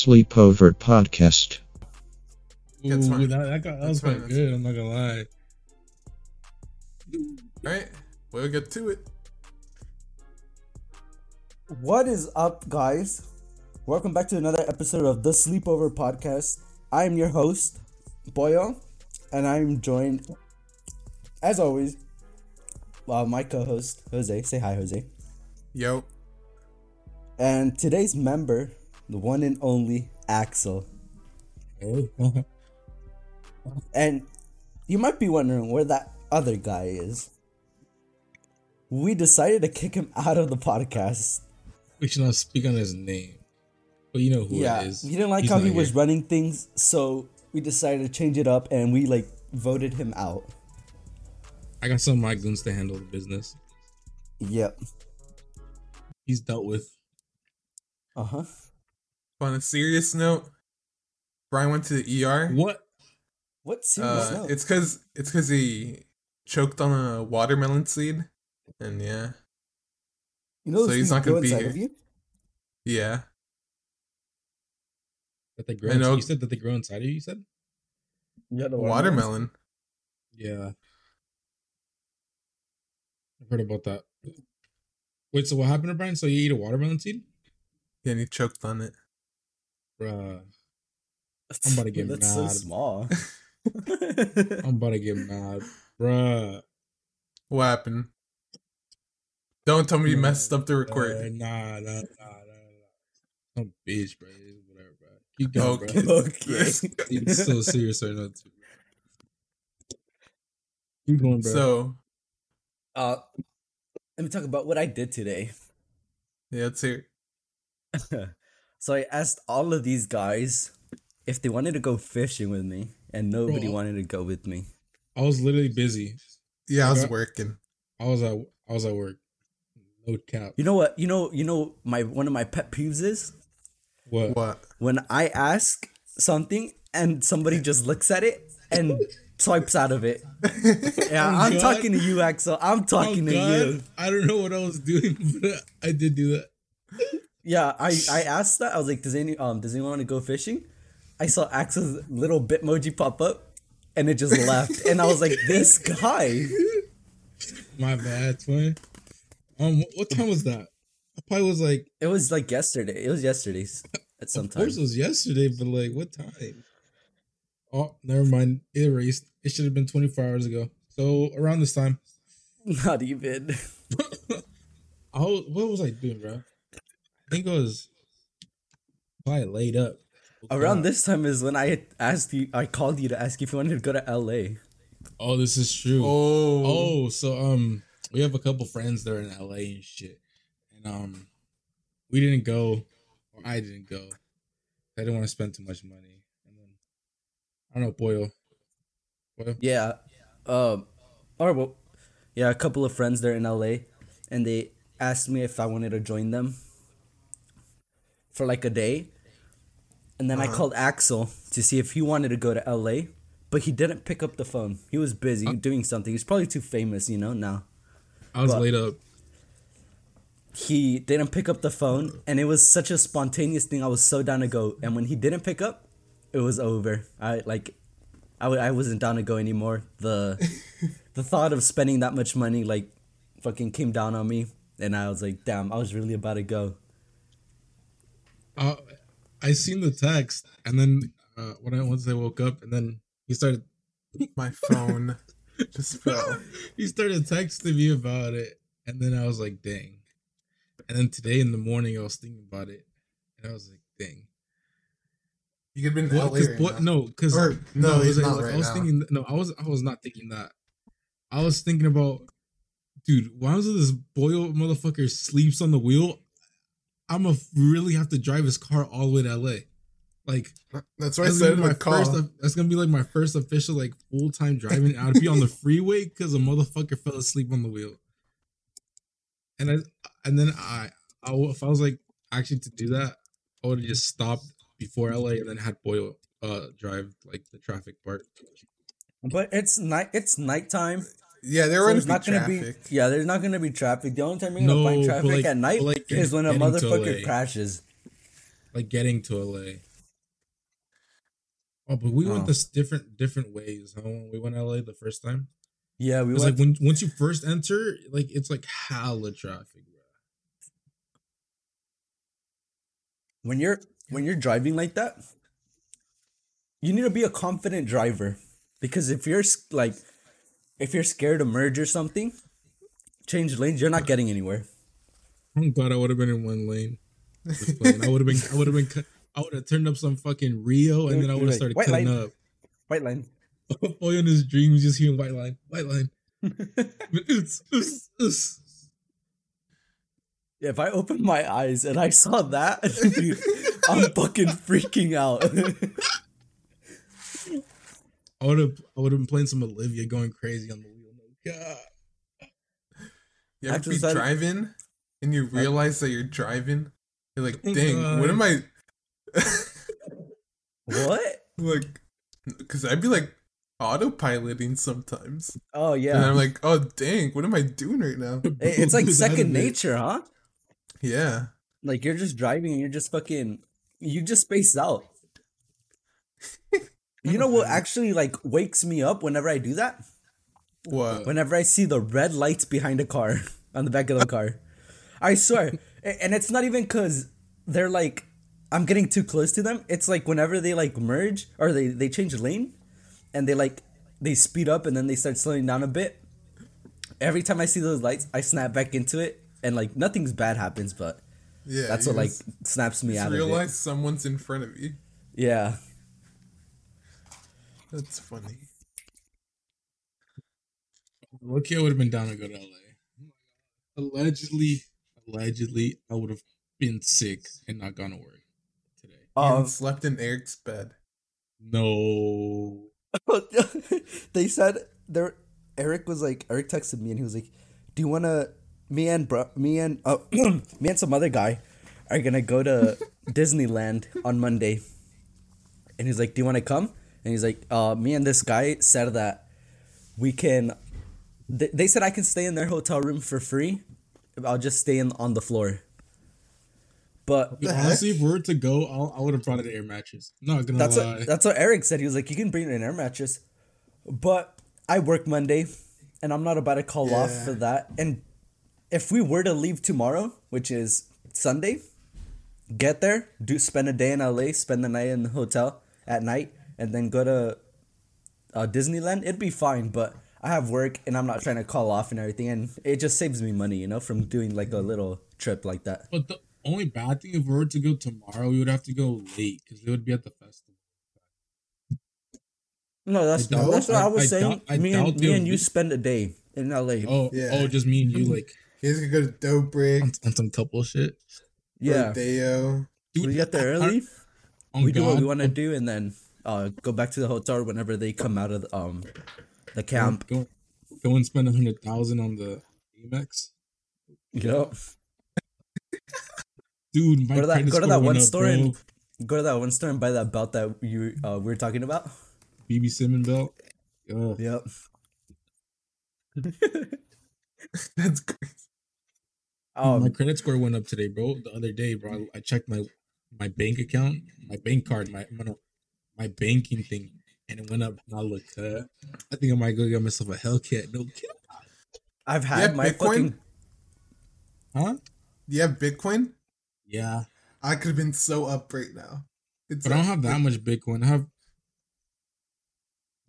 Sleepover Podcast. Ooh, that, that, got, that was That's fine, quite that's good. I'm not gonna lie. All right, we'll get to it. What is up, guys? Welcome back to another episode of the Sleepover Podcast. I am your host, Boyo, and I'm joined, as always, by my co-host Jose. Say hi, Jose. Yo, And today's member, the one and only Axel. Oh, And you might be wondering where that other guy is. We decided to kick him out of the podcast. we should not speak on his name, but you know who yeah, it is. he didn't like He's how he was running things, so we decided to change it up and we like voted him out. I got some of my goons to handle the business. Yep. He's dealt with. Uh huh. On a serious note, Brian went to the ER. What? What serious Uh, note? it's cause it's cause he choked on a watermelon seed, and yeah, you know so he's not gonna grow be here. of you? yeah. That they grow. I know- You said that they grow inside of you. You said. Yeah, the Watermelon. Yeah. I've heard about that. Wait, so what happened to Brian? So you eat a watermelon seed? Yeah, and he choked on it. Bruh. I'm about to get That's so mad. small. I'm about to get mad. Bruh. What happened? Don't tell me you messed up the Uh, recording. nah, nah, nah, nah, nah. Some bitch, bro. Whatever, bro. Keep going, Okay. bro. okay. It's so serious right now, too. Keep going, bro. so Uh, let me talk about what I did today. yeah, let's hear. it. so I asked all of these guys if they wanted to go fishing with me, and nobody Bro. wanted to go with me. I was literally busy. Yeah, I was working. I was at I was at work. No cap. You know what? You know, you know, my one of my pet peeves is What? What? when I ask something and somebody just looks at it and swipes out of it. Yeah, Oh, I'm God. talking to you, Axel. I'm oh talking Oh, to God. you. I don't know what I was doing, but I did do that. Yeah, I I asked that. I was like, does any um does anyone want to go fishing? I saw Axel's little bitmoji pop up, and it just left. and I was like, this guy. My bad, twin. Um, what time was that? I probably was like, It was like yesterday. It was yesterday's at some of course time. it was yesterday, but like, what time? Oh, never mind. It erased. It should have been 24 hours ago. So around this time, Not even. I was, what was I doing, bro? I think it was probably laid up. Around this time is when I asked you. I called you to ask if you wanted to go to L.A. Oh, this is true. Oh, Oh, so um, we have a couple friends there in LA and shit, and um, we didn't go, or I didn't go. I didn't want to spend too much money, and then I don't know, Boyle. Boyle. Yeah. Um. Or well, yeah, a couple of friends there in L.A. and they asked me if I wanted to join them for like a day, and then I uh-huh. called Axel to see if he wanted to go to L.A. But he didn't pick up the phone. He was busy uh-huh. doing something. He's probably too famous, you know. Now I was But- laid up. he didn't pick up the phone, and it was such a spontaneous thing. I was so down to go, and when he didn't pick up, it was over. I like, I w- I wasn't down to go anymore. The the thought of spending that much money like fucking came down on me, and I was like, damn, I was really about to go. Uh, I seen the text, and then uh, when I once I woke up, and then he started my phone just fell. he started texting me about it, and then I was like, dang. And then today in the morning, I was thinking about it, and I was like, dang. You could have been? LA 'cause right what? now. No, because Or, no, he's like- not like, right I was thinking. No, I was. I was not thinking that. I was thinking about, dude. Why was this Boyle motherfucker sleeps on the wheel? I'm gonna really have to drive his car all the way to LA. Like That's what I that's said gonna be my call. first. That's gonna be like my first official like full time driving. I'd be on the freeway because a motherfucker fell asleep on the wheel. And I and then I if I was like actually to do that, I would have just stopped before LA and then had Boyle uh drive like the traffic part. But it's night. It's nighttime. Yeah, there So wouldn't there's not gonna be. Yeah, there's not gonna be traffic. The only time you're gonna No, find traffic like- at night but like is when a motherfucker crashes. Like getting to LA. Oh, but we Oh. went this different different ways. Huh? When we went LA the first time, Yeah, we went. like when once you first enter, like it's like hella traffic, bro. when you're when you're driving like that, you need to be a confident driver because if you're like if you're scared to merge or something, change lanes, you're not getting anywhere. I'm glad I would have been in one lane. I would have been. I would have been. cut- I would have turned up some fucking Rio, and then I would have started "White cutting line." up. White line. Boy in his dreams, just hearing white line, white line. It's- it's- it's- If I opened my eyes and I saw that, dude, I'm fucking freaking out. I would have. I would have been playing some Olivia, going crazy on the wheel. God. You ever After be that- driving and you realize that you're driving? You're like, dang, what am I? what? like, because I'd be like autopiloting sometimes. Oh yeah. And. I'm like, oh, dang, what am I doing right now? It's like Get out of second nature, huh? Yeah. Like you're just driving and you're just fucking you just space out. You know what mm-hmm. actually like wakes me up whenever I do that? What? Whenever I see the red lights behind a car on the back of the car. I swear. And it's not even cuz they're like I'm getting too close to them. It's like whenever they like merge or they they change lane and they like they speed up and then they start slowing down a bit. Every time I see those lights, I snap back into it and like nothing's bad happens, but Yeah. that's what like snaps me out of it. realize someone's in front of you. Yeah. That's funny. Lucky I would have been down to go to LA. Allegedly, allegedly, I would have been sick and not gone to work today. You Um, slept in Eric's bed. No. they said there. Eric was like, Eric texted me and he was like, "Do you wanna me and bro, me and uh, me and some other guy are gonna go to Disneyland on Monday." And he's like, "Do you want to come?" And he's like, "Uh, me and this guy said that we can." They, they said I can stay in their hotel room for free. I'll just stay in on the floor. But The heck? Honestly, if we were to go, I'll, I would have brought an air mattress. Not gonna That's lie. what that's what Eric said. He was like, "You can bring an air mattress," but I work Monday, and I'm not about to call off for that. And if we were to leave tomorrow, which is Sunday, get there, do spend a day in LA, spend the night in the hotel at night, and then go to uh, Disneyland, it'd be fine. But I have work, and I'm not trying to call off and everything, and it just saves me money, you know, from doing like a little trip like that. but the only bad thing if we were to go tomorrow, we would have to go late because we would be at the festival. No, that's I doubt- that's what I, I- was I saying. doubt- I me and me and you be- spend a day in LA. Oh, Yeah. oh, just me and you, like You guys could go to Dobrik, on, on some couple shit. yeah. Rodeo. Dude, we get there I- I- early. on we do what we want to do, and then uh, go back to the hotel whenever they come out of the, um the camp. Go, go and spend a hundred thousand on the Amex. Yep. Dude, my Go to that- go to that one up, store bro. and- Go to that one store and buy that belt that you uh, we were talking about. BB Simmons belt. Ugh. Yep. That's crazy. my Um, credit score went up today, bro. The other day, bro, I, I checked my my bank account, my bank card, my my, my banking thing, and it went up. And I looked, uh, I think I might go get myself a Hellcat. No kid, I've had my Bitcoin? fucking. huh? Do you have Bitcoin? Yeah, I could have been so up right now. It's but I don't have that much Bitcoin. I have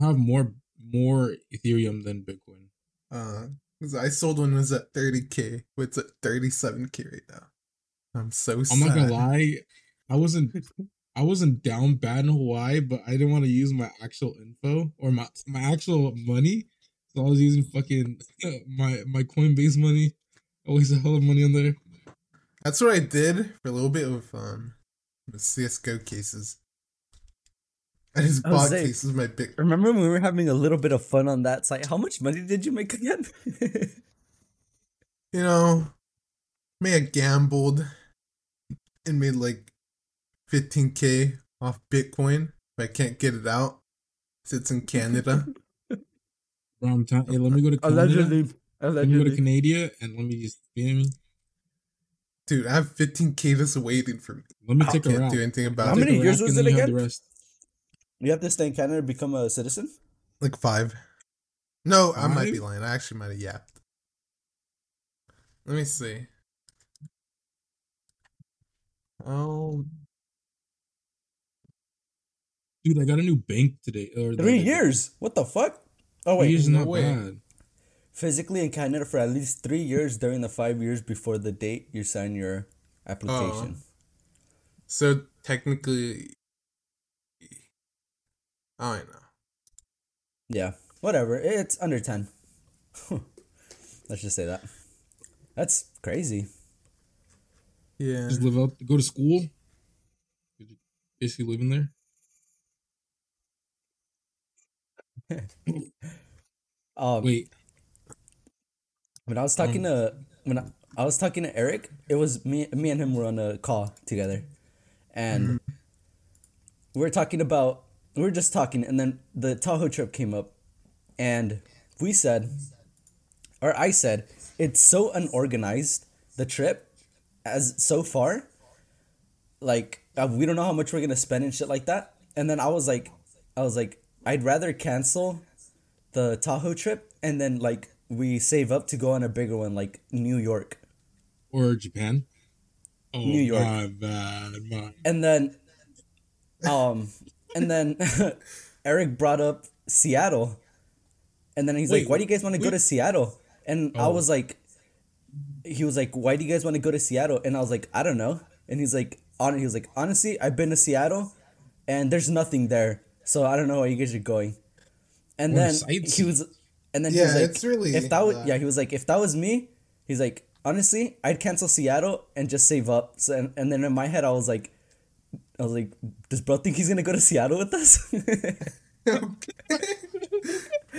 I have more more Ethereum than Bitcoin. Uh, 'cause I sold one was at 30k. It's at 37k right now. I'm so sad. I'm not gonna lie, I wasn't I wasn't down bad in Hawaii, but I didn't want to use my actual info or my my actual money. So I was using fucking my my Coinbase money. Always a hell of money on there. That's what I did for a little bit of um the CS:GO cases. I just I was bought saying- cases of my big. Remember when we were having a little bit of fun on that site? How much money did you make again? You know, may have gambled and made like 15k off Bitcoin. If I can't get it out, sits in Canada. Bro, I'm telling hey, let me go to Canada. allegedly, Let me go to. Canada and let me just feel me. Dude, I have 15k just waiting for me. Let me take a can't route. do anything about How it. many years rack was it then you have again? You have to stay in Canada to become a citizen. Like five. No, I might be lying. I actually might have yapped. Let me see. Oh, Dude, I got a new bank today. Or Three other day. years. What the fuck? Oh wait, years is no not way. bad. physically in Canada for at least three years during the five years before the date you sign your application. Oh. so technically, I don't know. Yeah, whatever. It's under ten. Let's just say that. That's crazy. Yeah. Just live out, go to school. Basically living there. Um, Wait, when I was talking to when I, I was talking to Eric, it was me me and him were on a call together, and we were talking about we were just talking, and then the Tahoe trip came up, and we said, or I said, it's so unorganized the trip, as so far, like uh, we don't know how much we're gonna spend and shit like that, and then I was like, I was like, I'd rather cancel the Tahoe trip and then like we save up to go on a bigger one like New York. or Japan. Oh, New York. My bad, my. And then um and then Eric brought up Seattle. And then he's Wait, like, "Why do you guys want to go to Seattle?" And I Oh. was like he was like, "Why do you guys want to go to Seattle?" And I was like, "I don't know." And he's like, "On he was like, "Honestly, I've been to Seattle and there's nothing there. So I don't know where you guys are going." And Wanna then sightsee. he was and then he Yeah, was like, it's really if that was that. yeah, he was like, if that was me, he's like, honestly, I'd cancel Seattle and just save up. So and, and then in my head, I was like, I was like, does bro think he's gonna go to Seattle with us?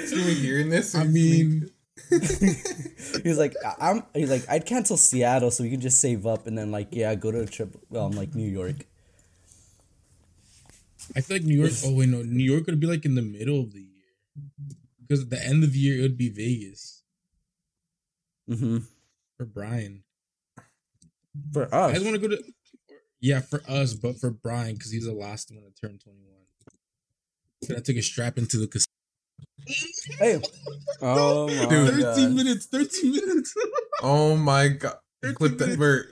So we hearing this? I mean, he was like, I- I'm. He's like, I'd cancel Seattle so we can just save up and then like, yeah, go to a trip. Well, I'm like New York. I feel like New York. Oh wait, no, New York would be like in the middle of the year because at the end of the year it would be Vegas Mm-hmm. for Brian. For I us, just want to go to. Yeah, for us, but for Brian because he's the last one to turn twenty one. So I took a strap into the casino. hey, oh my Dude. Thirteen minutes. Thirteen minutes. Oh my god! Clip that. Bert.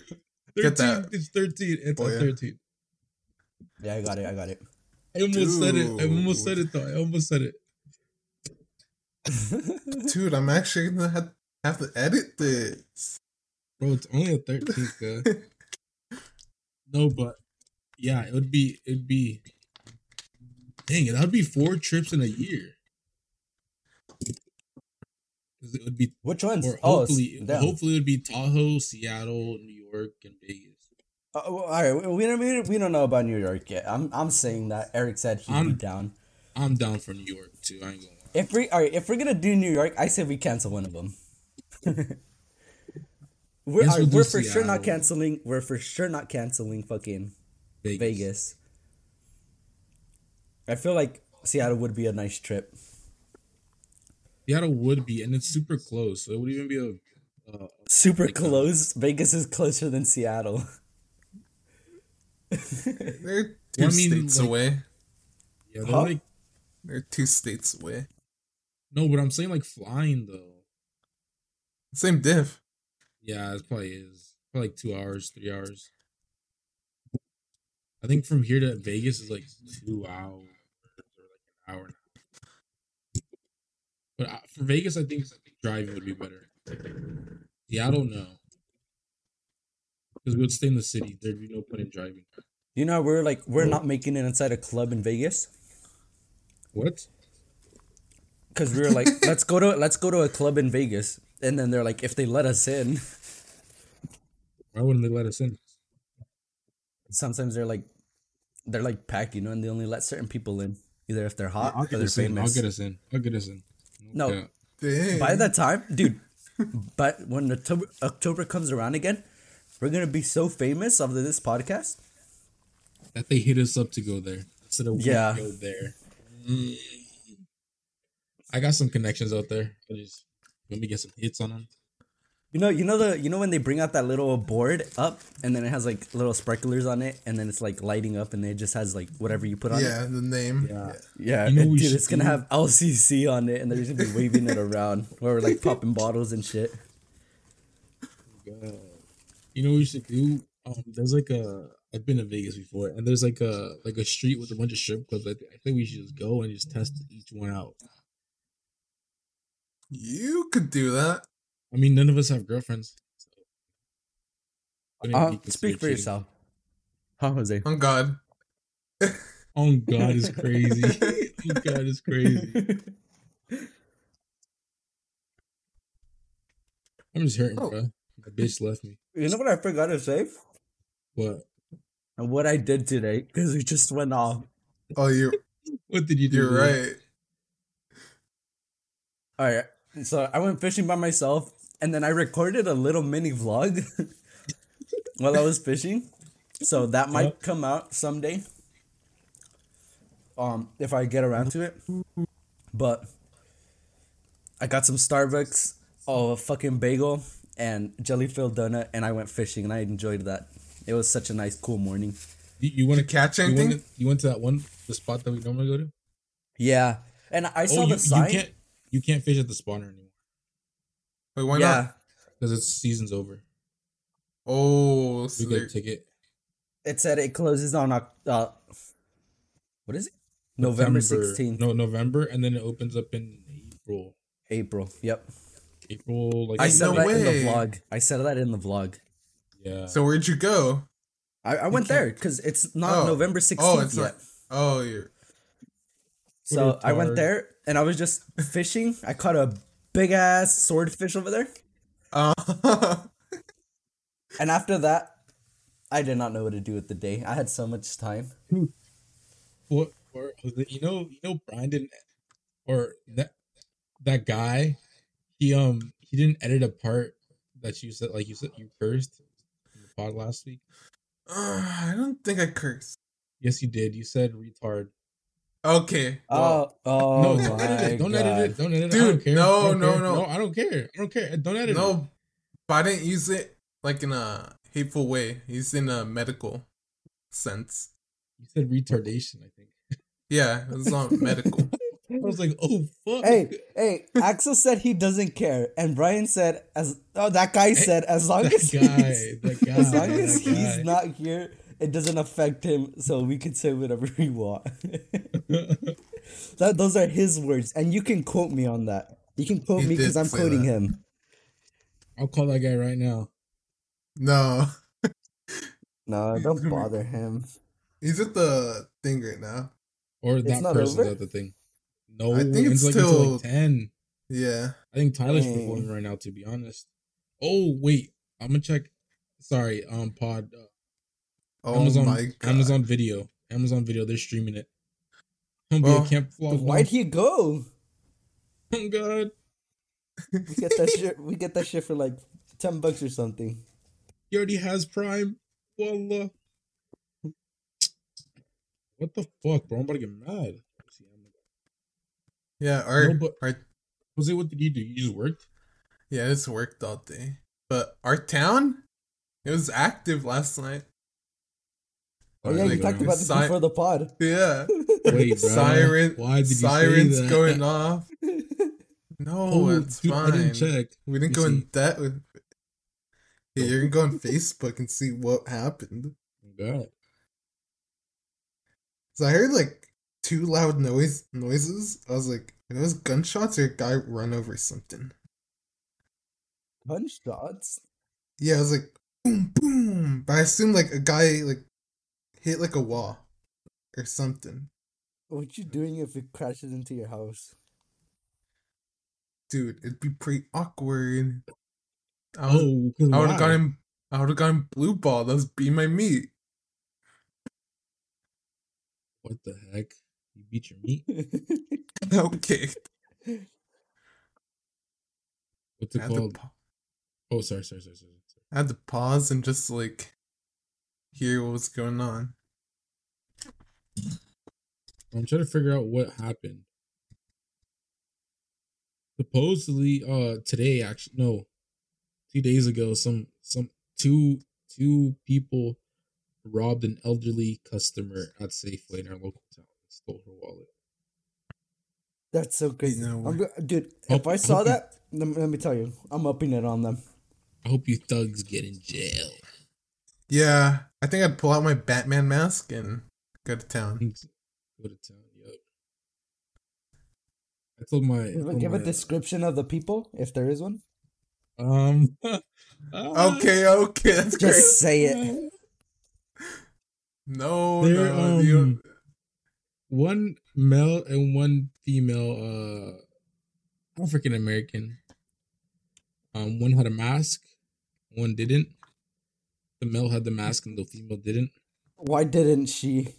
Get 13, that. It's thirteen. It's Oh, yeah. thirteen. Yeah, I got it. I got it. I almost said it. I almost said it though. I almost said it. Dude, I'm actually gonna have, have to edit this. Bro, it's only a thirteenth. no, but yeah, it would be. It'd be. Dang it! That would be four trips in a year. 'Cause It would be, Which ones? or oh, hopefully, s- hopefully it would be Tahoe, Seattle, New York, and Vegas. Uh, well, all right, we don't, we we don't know about New York yet. I'm I'm saying that Eric said he'd I'm- down. I'm down for New York too. I ain't gonna lie. If we all right, if we're gonna do New York, I say we cancel one of them. we're right, do we're for sure not canceling. We're for sure not canceling fucking Vegas. Vegas. I feel like Seattle would be a nice trip. Seattle would be, and it's super close, so it would even be a. Uh, Super Like, close. Vegas is closer than Seattle. They're two Well, I mean, states like- away. yeah, they're Huh? like They're two states away. no, but I'm saying like flying though. Same diff. Yeah, it probably is. Probably like two hours, three hours. I think from here to Vegas is like two hours or like an hour. and a half. But uh, for Vegas, I think driving would be better. Yeah, I don't no. Because we would stay in the city. There'd be no point in driving. You know, we're like we're not making it inside a club in Vegas What? because we were like, let's go to let's go to a club in Vegas, and then they're like, if they let us in, Why wouldn't they let us in? sometimes they're like, they're like packed, you know, and they only let certain people in, either if they're hot I'll or get they're us in. I'll get us in. I'll get us in. No. cap. Dang. By that time, dude, but when October, October comes around again, we're gonna be so famous after this podcast. that they hit us up to go there instead of Yeah. we go there. Mm. I got some connections out there. I just let me get some hits on them. You know, you know the you know when they bring out that little board up and then it has like little sparklers on it and then it's like lighting up and it just has like whatever you put on it. Yeah, the name. Yeah. Yeah, You know and dude, should it's gonna have LCC on it and they're just gonna be waving it around where we're like popping bottles and shit. You know what we should do? Um, there's like a I've been to Vegas before, and there's like a like a street with a bunch of strip clubs. I, th- I think we should just go and just test each one out. You could do that. I mean, none of us have girlfriends. So. Uh, speak for cheating? yourself. Huh, Jose? On God. Oh God, is crazy. oh God, is crazy. I'm just hurting, Oh. bro. My bitch left me. You know what I forgot to say? What? And what I did today, because we just went off. Oh, you're What did you do? you're man? right. Alright. So I went fishing by myself and then I recorded a little mini vlog while I was fishing. So that might Yep. come out someday. Um, if I get around to it. But I got some Starbucks, oh, a fucking bagel, and jelly filled donut, and I went fishing and I enjoyed that. It was such a nice, cool morning. You, you want to Did you catch You anything? went, you went to that one the spot that we normally go to. Yeah, and I saw oh, the you, sign. you can't you can't fish at the spawner anymore Wait, why yeah, not? because it's season's over. Oh, so We get a ticket. it said it closes on Oc- uh, what is it? November sixteenth, No, November, and then it opens up in April. April. Yep, April, like I said no that in the vlog. I said that in the vlog. yeah. So where'd you go? I, I went there because it's not Oh. November Oh, sixteenth it's yet. not. Oh, you're. So I went there and I was just fishing. I caught a big ass swordfish over there, Uh, and after that, I did not know what to do with the day. I had so much time. What or you know you know Brian didn't or that that guy he um he didn't edit a part that you said like you said you cursed in the pod last week. uh, I don't think I cursed. Yes, you did. You said retard. Okay. well, Oh, oh no, my don't edit it. Don't God. edit it. Don't edit it. I Dude, don't care. no, I don't no, care. no. no. I don't care. I don't care. Don't edit it. no, but I didn't use it like in a hateful way. He's in a medical sense. You said retardation. I think. Yeah, it's not medical. I was like, oh fuck. Hey, hey! Axel said he doesn't care, and Brian said, "As oh, that guy said, as long that as guy, he's, that guy, as long as that he's not here, it doesn't affect him. So we can say whatever we want." that those are his words, and you can quote me on that. You can quote He me because I'm quoting that. him. I'll call that guy right now. No, No, don't bother him. he's at the thing right now. Or that not person's over? at the thing. No, I think it's like until like ten. Yeah. I think Tyler's Dang. performing right now. To be honest. Oh wait, I'm gonna check. Sorry, um, Pod, uh, Oh Amazon, my god. Amazon Video, Amazon Video. They're streaming it. Don't be Well, a camp vlog. Why'd he go? Oh god, We get that shit. We get that shit for like ten bucks or something. he already has Prime. Wallah. What the fuck, bro? I'm about to get mad. Yeah, our, No, but- our Jose, what did you do? You just worked. yeah, it's worked all day. But our town, it was active last night. Oh yeah, you talked about this si- before the pod. Yeah. Wait, bro. Siren, Why did you sirens say that? going off. No, Oh, it's dude, fine. I didn't check. We didn't Let go me in see. debt with. Yeah, you're gonna go on Facebook and see what happened. God. So I heard like two loud noise noises. I was like, are those gunshots or a guy run over something? Gunshots. Yeah, I was like, boom, boom. But I assumed like a guy like hit like a wall or something. What you doing if it crashes into your house? Dude, it'd be pretty awkward. I was, Oh, 'cause I would have gotten I would have gotten blue ball. That was be my meat. What the heck? You beat your meat? okay. What's it called? pa- Oh, sorry, sorry, sorry, sorry. sorry. I had to pause and just like hear what was going on. I'm trying to figure out what happened. Supposedly, uh, today actually no, two days ago, some some two two people robbed an elderly customer at Safeway in our local town. Stole her wallet. That's so crazy. No I'm go- dude, Hope- if I saw hope you- that, let me, tell you, I'm upping it on them. I hope you thugs get in jail. Yeah, I think I'd pull out my Batman mask and go to town. Go to town. Yup. I told my. I Give, a- told give a description of the people, if there is one. Um. Okay, okay, that's great. Just say it. No, They're, no, you um, one male and one female uh African American. Um one had a mask, one didn't. The male had the mask and the female didn't. Why didn't she?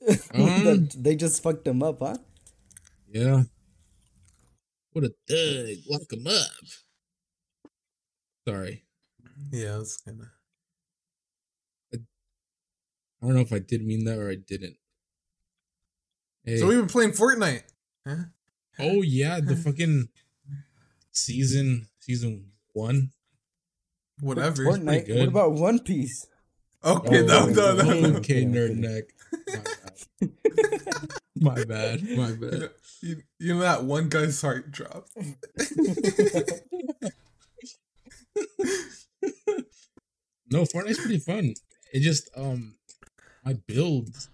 Um, they just fucked him up, huh? Yeah. What a thug. Lock him up. Sorry. yeah, it's kind of. I don't know if I did mean that or I didn't. Hey. So we've been playing Fortnite. Huh? oh yeah, the fucking season season one. Whatever. pretty Fortnite. good. What about One Piece? Okay, no, no, no, no. Okay, I'm nerd neck. My bad. My You bad. know, you, you know that one guy's heart dropped. No, Fortnite's pretty fun. It just um my builds.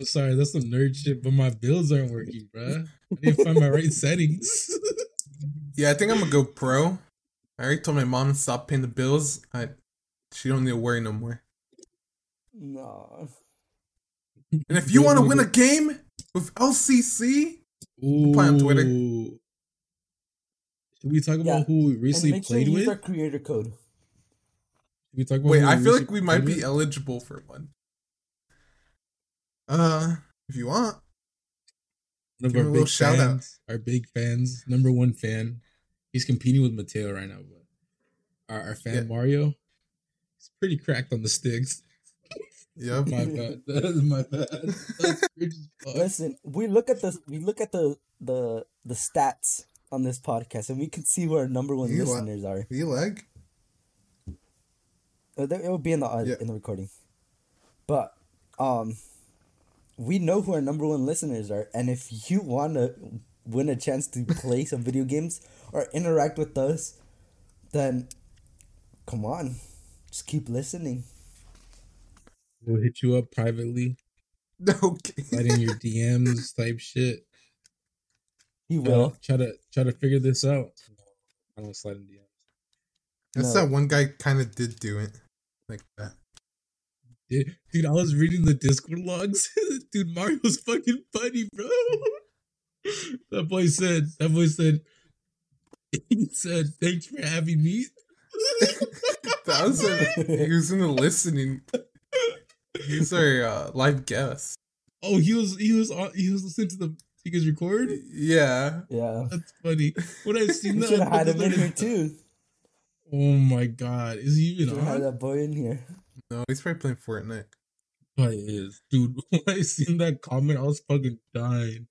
Oh, sorry, that's some nerd shit, but my bills aren't working, bruh. I need to find my right settings. Yeah, I think I'm gonna go pro. I already told my mom to stop paying the bills. I, she don't need to worry no more. no. And if you want to win a game with LCC, Ooh. Play on Twitter. Should we talk about Yeah. who we And recently make sure played you with? our creator code. Should we talk about wait, who I feel like we might be with? eligible for one. Uh, if you want, One of Give our him a little big shout out. fans, our big fans, number one fan. He's competing with Mateo right now, but our, our fan Yeah. Mario, he's pretty cracked on the sticks. yep. My bad. That is my bad. That's cringe as fuck. Listen, we look at the we look at the the the stats on this podcast, and we can see where our number one You li- listeners are. You leg? Uh, It will be in the uh, Yeah. in the recording, but um, we know who our number one listeners are, and if you want to win a chance to play some video games or interact with us, then come on, just keep listening. We'll hit you up privately, Okay. slide in your DMs type shit. He will. try to try to figure this out. I don't slide in DMs. That's No. that one guy kind of did do it like that. Dude, dude, I was reading the Discord logs. dude, Mario's fucking funny, bro. that boy said, that boy said, he said, thanks for having me. That was a, he was in the listening. He's our uh, live guest. oh, he was he was on he was listening to the you guys record? Yeah. Yeah. That's funny. When I seen We that, should have I had him in here too. Oh my god, is he Should even have had that boy in here. No, he's probably playing Fortnite. But he is, dude. When I seen that comment, I was fucking dying.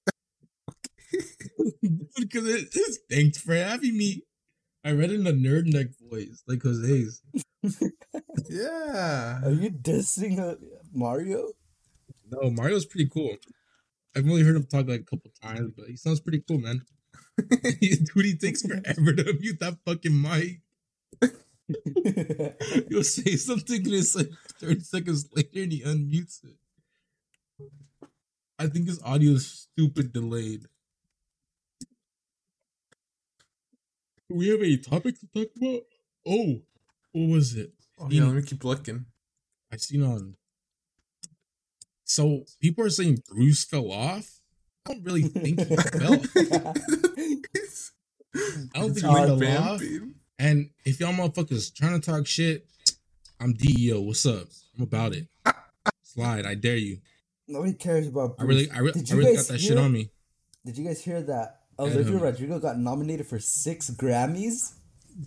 because it is thanks for having me. I read in a nerd neck voice, like Jose's. Yeah. Are you dissing uh, Mario? No, Mario's pretty cool. I've only heard him talk like a couple times, but he sounds pretty cool, man. Dude, he takes forever to mute that fucking mic. You'll say something and it's like 30 seconds later and he unmutes it. I think his audio is stupid delayed. Do we have any topics to talk about? Oh, what was it? Oh, yeah, let me keep looking. I seen on. So people are saying Bruce fell off. I don't really think he fell. I don't think he fell off. babe. And if y'all motherfuckers trying to talk shit, I'm DEO. What's up? I'm about it. Slide. I dare you. Nobody cares about. I really, I, re- I really got that hear- shit on me. Did you guys hear that Yeah, Olivia no. Rodrigo got nominated for six Grammys?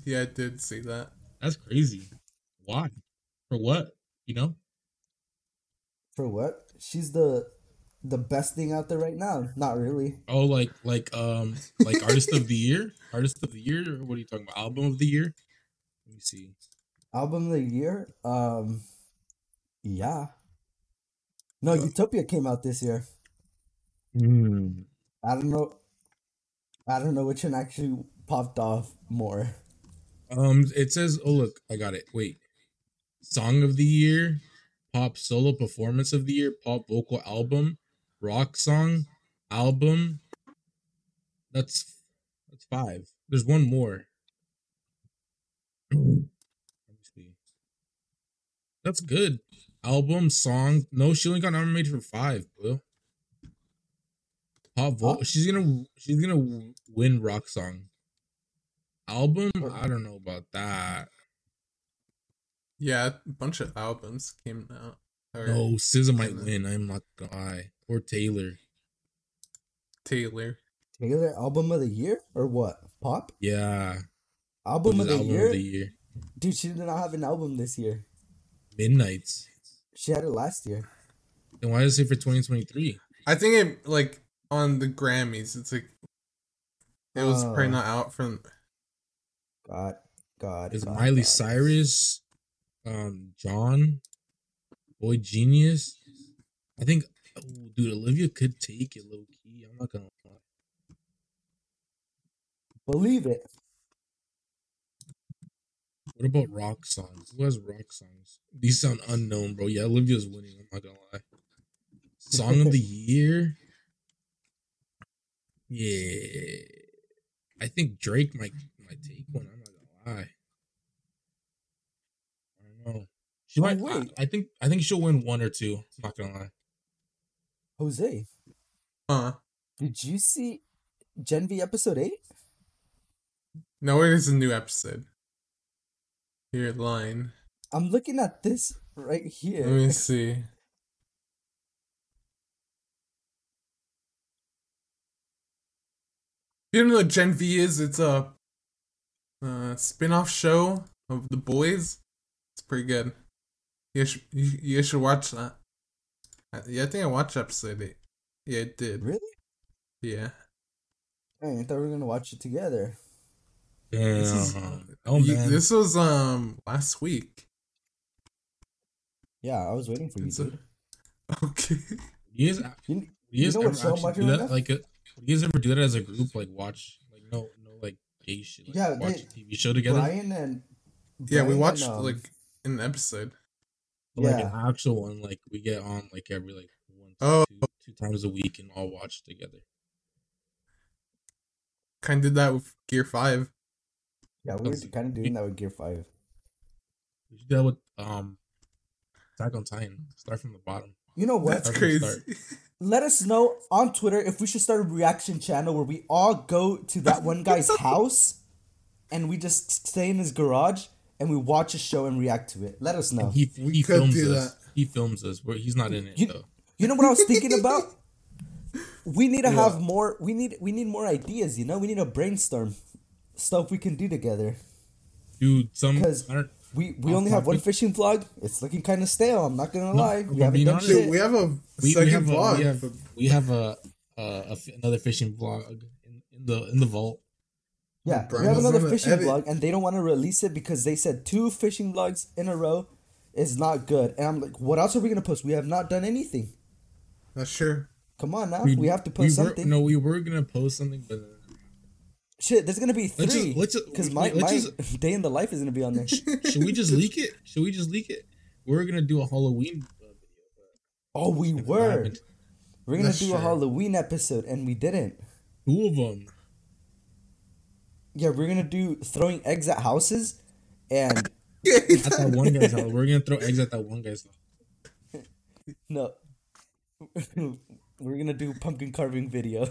Yeah, I did see that. That's crazy. Why? For what? You know? For what? She's the the best thing out there right now. Not really. Oh, like like um like artist of the year, artist of the year. Or what are you talking about? Album of the year? Let me see. Album of the year? Um, yeah. No, Utopia came out this year. Hmm. I don't know. I don't know which one actually popped off more. Um, it says, "Oh look, I got it." Wait, song of the year, pop solo performance of the year, pop vocal album, rock song album. That's that's five. There's one more. Let me see. That's good. Album, song. No, she only got nominated for five, bro. Pop. Huh? She's gonna she's gonna win rock song. Album, I don't know about that. Yeah, a bunch of albums came out. Or No, SZA might win. I'm not gonna lie. Or Taylor. Taylor. Taylor album of the year or what? Pop Yeah. album of This the album year. of the year. Dude, she did not have an album this year. Midnights. She had it last year. Then why does it say for 2023? I think it like on the Grammys. It's like it was probably Oh. not out from. God, God. Is Miley God. Cyrus, um, John, boygenius? I think, oh, dude, Olivia could take it low key. I'm not gonna lie. Believe it. What about rock songs? Who has rock songs? These sound unknown, bro. Yeah, Olivia's winning. I'm not gonna lie. Song of the year? Yeah. I think Drake might might take one. I'm not gonna lie. I don't know. She Oh, might. I, I think. I think she'll win one or two. I'm not gonna lie. Jose, Huh? did you see Gen V episode 8? No, it is a new episode. Here, line. I'm looking at this right here. Let me see. You don't know what Gen V is? It's a uh, spin-off show of The Boys. It's pretty good. You should, you, you should watch that. I- Yeah, I think I watched episode 8. Yeah, it did. Really? Yeah. Dang, I thought we were gonna watch it together. Damn. This is- oh You- man. This was um last week. Yeah, I was waiting for you, a- dude. Okay. you guys, You, you guys know ever show I'm actually watching do that? Like, a, you guys ever do that as a group? Like, watch, like, no, no, like gay shit. Like, Yeah, watch they- a TV show together. Brian and Yeah, we watched and, um, like an episode. But, like an actual one, like we get on like every like one, Oh. two, two times a week and all watch together. Kind of did that with Gear Five. yeah, we were kind of doing that with Gear Five. We should do that with um Attack on Titan. Start from the bottom. You know what? That's That's a crazy. Let us know on Twitter if we should start a reaction channel where we all go to that one guy's house and we just stay in his garage and we watch a show and react to it. Let us know. He he films do us. He films us, but he's not in it You- though. You know what I was thinking about? We need to have more. We need we need more ideas. You know, we need to brainstorm stuff we can do together. Dude, some 'Cause I don't, We we Off only have one fishing vlog. It's looking kind of stale. I'm not gonna No, lie. We haven't done shit. We have a we, we second have a, vlog. we have we have a, a, a f- another fishing vlog in, in the in the vault. Yeah, Brian we have another fishing edit. vlog, and they don't want to release it because they said two fishing vlogs in a row is not good. And I'm like, what else are we gonna post? We have not done anything. That's sure. Come on now, we, have to post we were- something. No, we were gonna post something, but Shit, there's gonna be three. let's just- because my, wait, let's my day in the life is gonna be on there. should we just leak it? Should we just leak it? We're gonna do a Halloween uh, video. oh, we were. We're gonna That's do a. Halloween episode, and we didn't. Two of them. Yeah, we're gonna do throwing eggs at houses, and At that one guy's house. We're gonna throw eggs at that one guy's house. no, we're gonna do pumpkin carving video.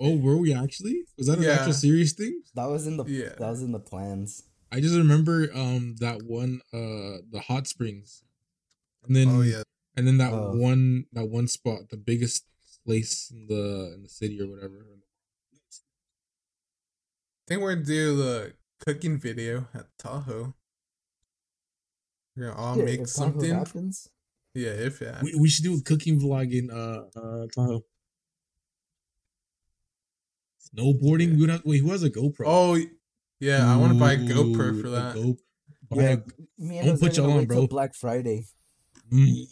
Oh, were we actually? Was that an Yeah. actual serious thing? that was in the Yeah. that was in the plans. I just remember um that one uh the hot springs, and then Oh yeah. and then that Oh. one that one spot, the biggest place in the in the city or whatever. I think we're gonna do the cooking video at Tahoe. We're gonna all Yeah, make if Tahoe something. happens. Yeah, if yeah. We, we should do a cooking vlog in uh uh Tahoe. Snowboarding. We would have, wait, who has a GoPro? Oh, Yeah, I want to buy a GoPro for that. Go- buy Yeah, a- me Don't put y'all on, bro. Black Friday. Mm,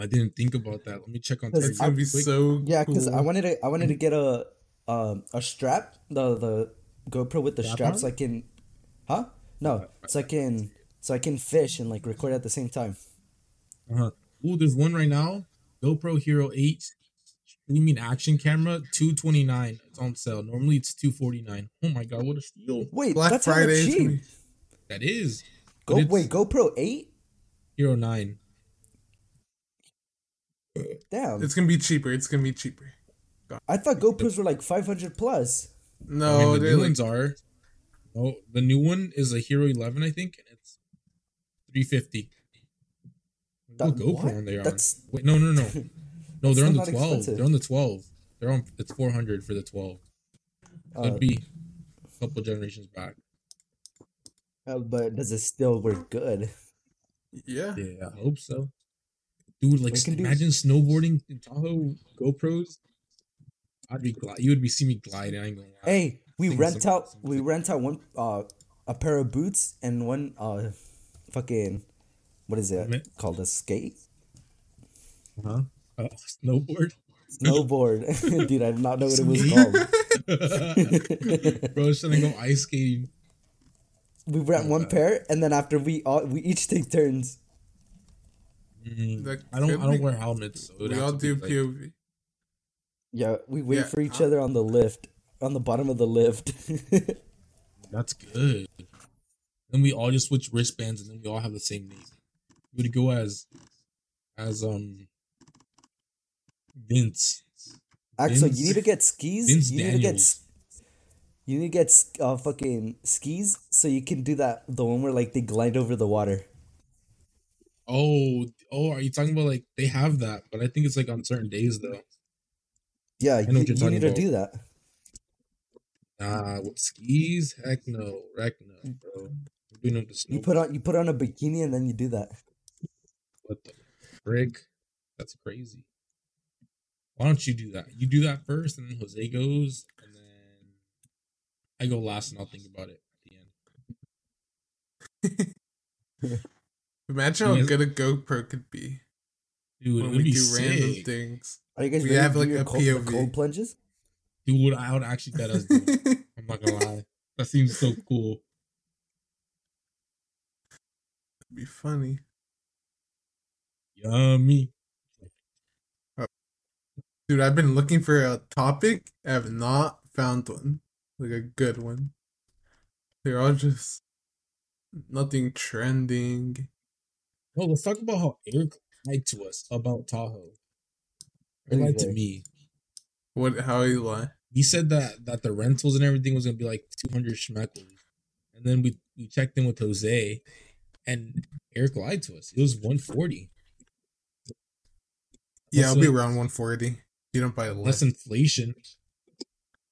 I didn't think about that. Let me check on 'Cause Target. It's gonna be so Yeah, because I wanted to I wanted to get a um a strap the the GoPro with the Strap strap on? so I can, huh? No, so I can so I can fish and like record at the same time. Uh-huh. Ooh, there's one right now. GoPro Hero 8 streaming action camera, 229. It's on sale. Normally it's 249. Oh my god, what a steal. Wait, Black that's Friday Friday cheap. gonna That is. Go wait, GoPro eight. Hero 9. Damn, It's gonna be cheaper. It's gonna be cheaper. I thought GoPros were like five hundred plus. No, I mean, the they're new like ones are. Oh, the new one is a Hero 11, I think, and it's 350. What That- GoPro what? on they are? That's- Wait, no, no, no. No, they're on the 12. expensive. They're on the 12. They're on. It's 400 for the 12. So Uh, it'd be a couple generations back. uh, but does it still work good? yeah. Yeah, I hope so. Dude, like We can do- imagine snowboarding in Tahoe GoPros. I'd be glad. You would be see me gliding. I ain't gonna lie. Hey, we rent some- out some- we rent out one uh a pair of boots and one uh fucking what is it Helmet? called a skate Huh? Uh, snowboard. snowboard dude I did not know what it was called Bro, I was trying to go ice skating. we rent one pair and then after we all we each take turns Mm, That I don't. I don't wear helmets. So We all do be, like- POV. Yeah we wait Yeah, for each uh- other on the lift on the bottom of the lift That's good. Then we all just switch wristbands, and then we all have the same name. We would go as, as um, Vince. Axel Vince- you need to get skis Vince you need to get Daniels. you need to get uh fucking skis so you can do that the one where like they glide over the water Oh, oh, are you talking about like they have that? But I think it's like on certain days though. Yeah you, you're you talking need to do that Nah, what skis? Heck no, heck no, mm. bro. We're doing it with the You put on you put on a bikini and then you do that. What the frick? That's crazy. Why don't you do that? You do that first, and then Jose goes, and then I go last, and I'll think about it at the end. Imagine how good a GoPro could be Dude, it when would we be do random things. Are you guys We ready have, to do like, your a cold, POV. cold plunges? Dude, I would actually bet us. do. I'm not gonna lie. That seems so cool. That'd be funny. Yummy. Oh. Dude, I've been looking for a topic. I have not found one. Like a good one. They're all just nothing trending. Well, let's talk about how Eric lied to us about Tahoe. He What did lied to me. What how you lie? He said that that the rentals and everything was gonna be like 200 schmeckles, and then we we checked in with Jose, and Eric lied to us. It was 140 Yeah, What's I'll be around 140. You don't buy less less. inflation.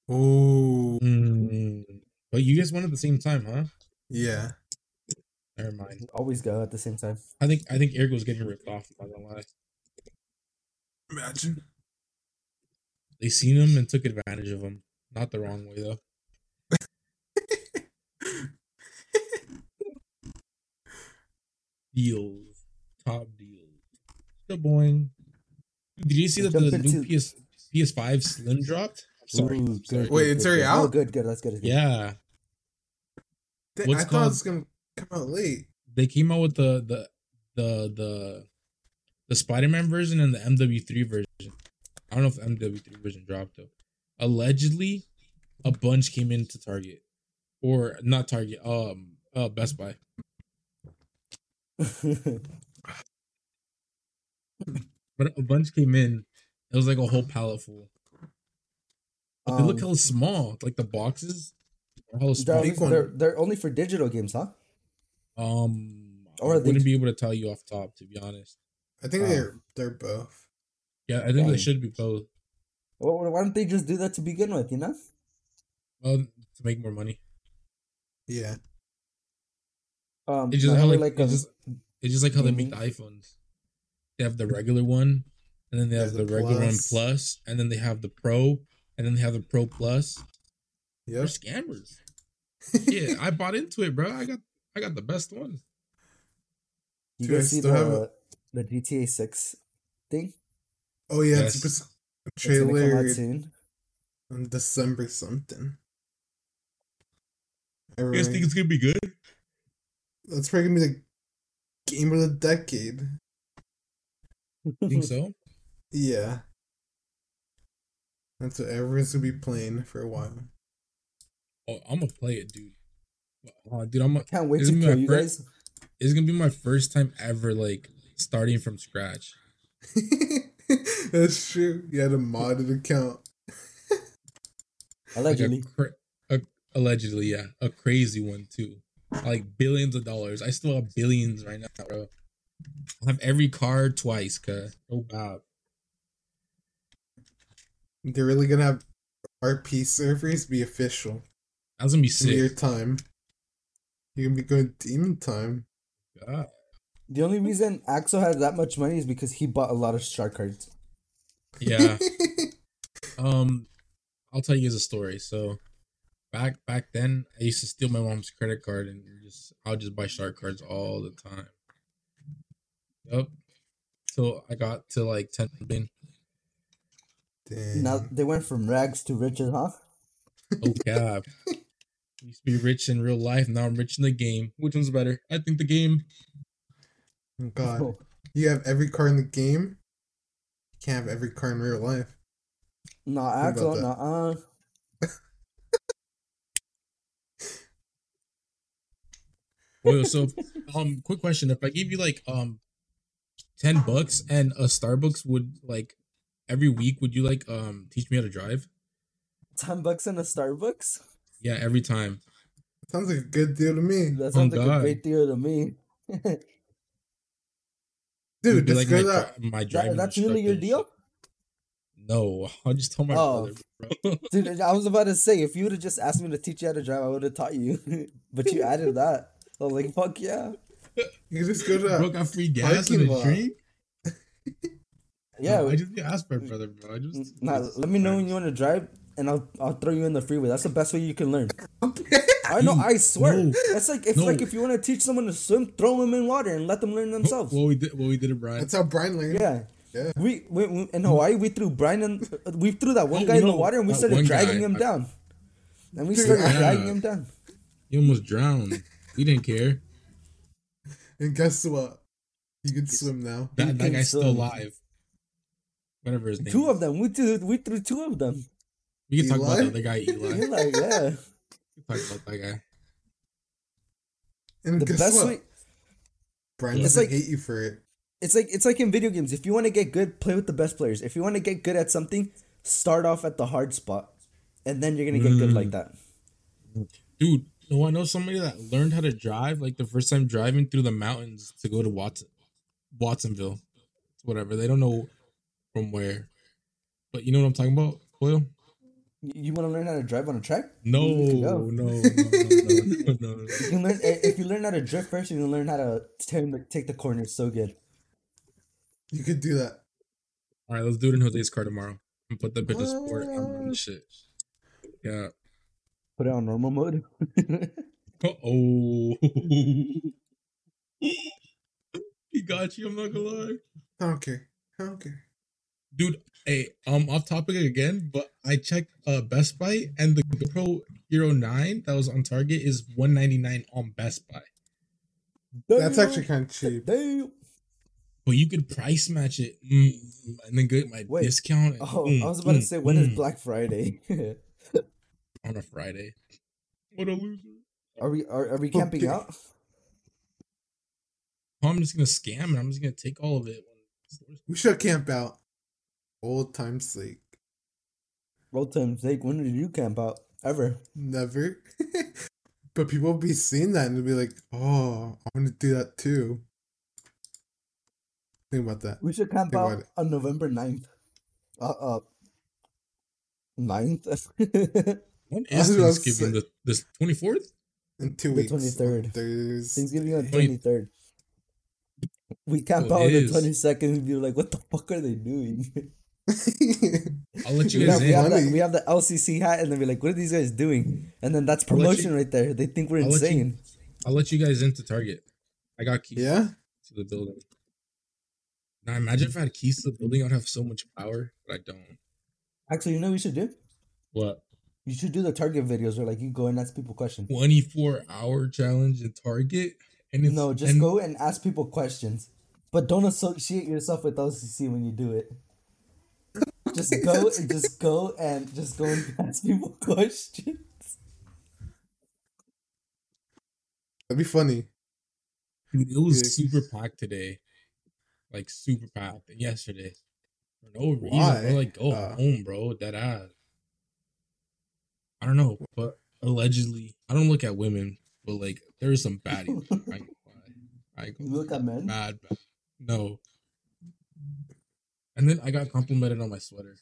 Oh, Mm. But you guys went at the same time, huh? yeah. Never mind. Always go at the same time. I think I think Eric was getting ripped off. I'm not gonna lie. Imagine. They seen him and took advantage of him. Not the wrong way though. Deals, top deals. The boing. Did you see that the new into- PS PS5 Slim dropped? I'm sorry. Ooh, I'm sorry. good, Wait, good, it's good, already out? Oh, good, good. That's good. That's good. Yeah, What's I thought called- it was gonna come out late. they came out with the the the the the Spider Man version and the MW3 version. I don't know if MW3 version dropped though. Allegedly, a bunch came into Target, or not Target, um, uh, Best Buy. But a bunch came in. It was like a whole pallet full. But they look Um, hella small. Like the boxes are hella they're, only, they're, they're only for digital games, huh? Um, Or I wouldn't be able to tell you off top, to be honest. I think Oh. they're they're both. Yeah, I think they should be both. Well, why don't they just do that to begin with? You know? Well, to make more money. Yeah. Um, It's just how remember, like, like, it's um, just it's just like how they make the iPhones. They have the regular one, and then they Yeah, have the, the regular one Plus. plus, and then they have the Pro, and then they have the Pro Plus. They're scammers. yeah, I bought into it, bro. I got I got the best one. You Dude, guys see still have the the GTA Six thing? Oh yeah, Yes. it's a It's gonna come trailer out soon. on December something. I You guys think it's gonna be good? That's probably gonna be the game of the decade. You think so? Yeah. That's what everyone's gonna be playing for a while. Oh, I'm gonna play it, dude. Oh, dude, I'm. A, Can't wait to is kill you first- guys. it's gonna be my first time ever, like starting from scratch. That's true. You had a modded account. Like a Allegedly. cra- a, allegedly, yeah, a crazy one too. Like billions of dollars. I still have billions right now, bro. I have every card twice, cuz. Oh bad. They're really gonna have RP servers be official That's gonna be in your time. You're gonna be going demon time. God. The only reason Axel has that much money is because he bought a lot of shark cards. Yeah. Um, I'll tell you guys a story. So, back back then, I used to steal my mom's credit card and just I'll just buy shark cards all the time. Yep. So I got to like ten million. Damn. Now they went from rags to riches, huh? Oh god. used to be rich in real life. Now I'm rich in the game. Which one's better? I think the game. Oh, God. You have every car in the game. You can't have every car in real life. Nah, Think Axel, about nah, uh. Well, so um, quick question: If I gave you like um, ten bucks and a Starbucks would like every week, would you like um teach me how to drive? Ten bucks and a Starbucks? Yeah, every time. Sounds like a good deal to me. That sounds like God. a great deal to me. Dude, Would be just my, go that. my That, driving. that's really your deal? No, I'll just tell my Oh. brother. Bro. Dude, I was about to say, if you would have just asked me to teach you how to drive, I would have taught you. but you added that. I was like, fuck yeah. You can just go to bro that. got free gas Parking and a lot. drink. Yeah. No, I just asked my brother, bro. I just Nah, let me know when you want to drive, and I'll I'll throw you in the freeway. That's the best way you can learn. I know. I swear. no, That's like it's no. like if you want to teach someone to swim, throw them in water and let them learn themselves. Well, we did. Well, we did it, Brian. That's how Brian learned. Yeah. Yeah. We, we, we in Hawaii we threw Brian and uh, we threw that one Oh, guy in the water and we started dragging guy. him down. And we started yeah. dragging him down. He almost drowned. He didn't care. And guess what? He can swim now. That, that can guy's still alive. Whatever his name. Two is. of them. We threw we threw two of them. We can talk about the other guy, Eli. You're like, yeah. We can talk about that guy. And The best what? way Brian It's doesn't like- hate you for it. it's like it's like in video games. If you want to get good, play with the best players. If you want to get good at something, start off at the hard spot. And then you're gonna get good Mm. like that. Dude, no, I know somebody that learned how to drive like the first time driving through the mountains to go to Watson, Watsonville, whatever. They don't know from where, but you know what I'm talking about, Coil? You, you want to learn how to drive on a track? No, no, no, no, no, no, no. You learn eh, if you learn how to drift first. You can learn how to turn take the corners so good. You could do that. All right, let's do it in Jose's car tomorrow and put the bit of sport on the shit. Yeah. Put it on normal mode. Oh, he got you. I'm not gonna lie. I don't care. I don't care. dude hey um off topic again but i checked uh best buy and the gopro hero 9 that was on target is 199 on best buy That's actually kind of cheap. Damn. but you could price match it mm, and then get my Wait. discount and Oh, boom, I was about to boom, say when is boom Black Friday? on a friday what a loser are we are, are we camping Okay. out? i'm just gonna scam and i'm just gonna take all of it We should camp out. Old time's sake. Old time sake. When did you camp out? Ever? Never. but people will be seeing that and they'll be like, oh, I want to do that too. Think about that. We should camp Think out on November 9th. Uh uh. 9th? when I was is about to thanksgiving say- the this 24th In two The weeks. 23rd. There's Thanksgiving on Twenty- 23rd. We camp Oh, out on the 22nd and be like, what the fuck are they doing? I'll let you We guys have, we, in. have Funny. the, we have the LCC hat, and then we're like, "What are these guys doing?" And then that's I'll you- promotion right there. They think we're I'll let you- insane. I'll let you guys into Target. I got keys yeah. to the building. Now imagine if I had keys to the building, I'd have so much power, but I don't. Actually, you know what you should do? What? You should do the Target videos where like you go and ask people questions. 24 hour challenge in Target? And it's, No, just and- go and ask people questions, but don't associate yourself with LCC when you do it. Just go and just go and just go and ask people questions. That'd be funny. Dude, it was Yeah. super packed today. Like super packed. And yesterday. For no reason. Why? Bro. Like go Uh. home, bro. That ass. I don't know, but allegedly, I don't look at women, but like there is some baddies. I ain't. I You look at men. bad, bad. No. And then I got complimented on my sweater.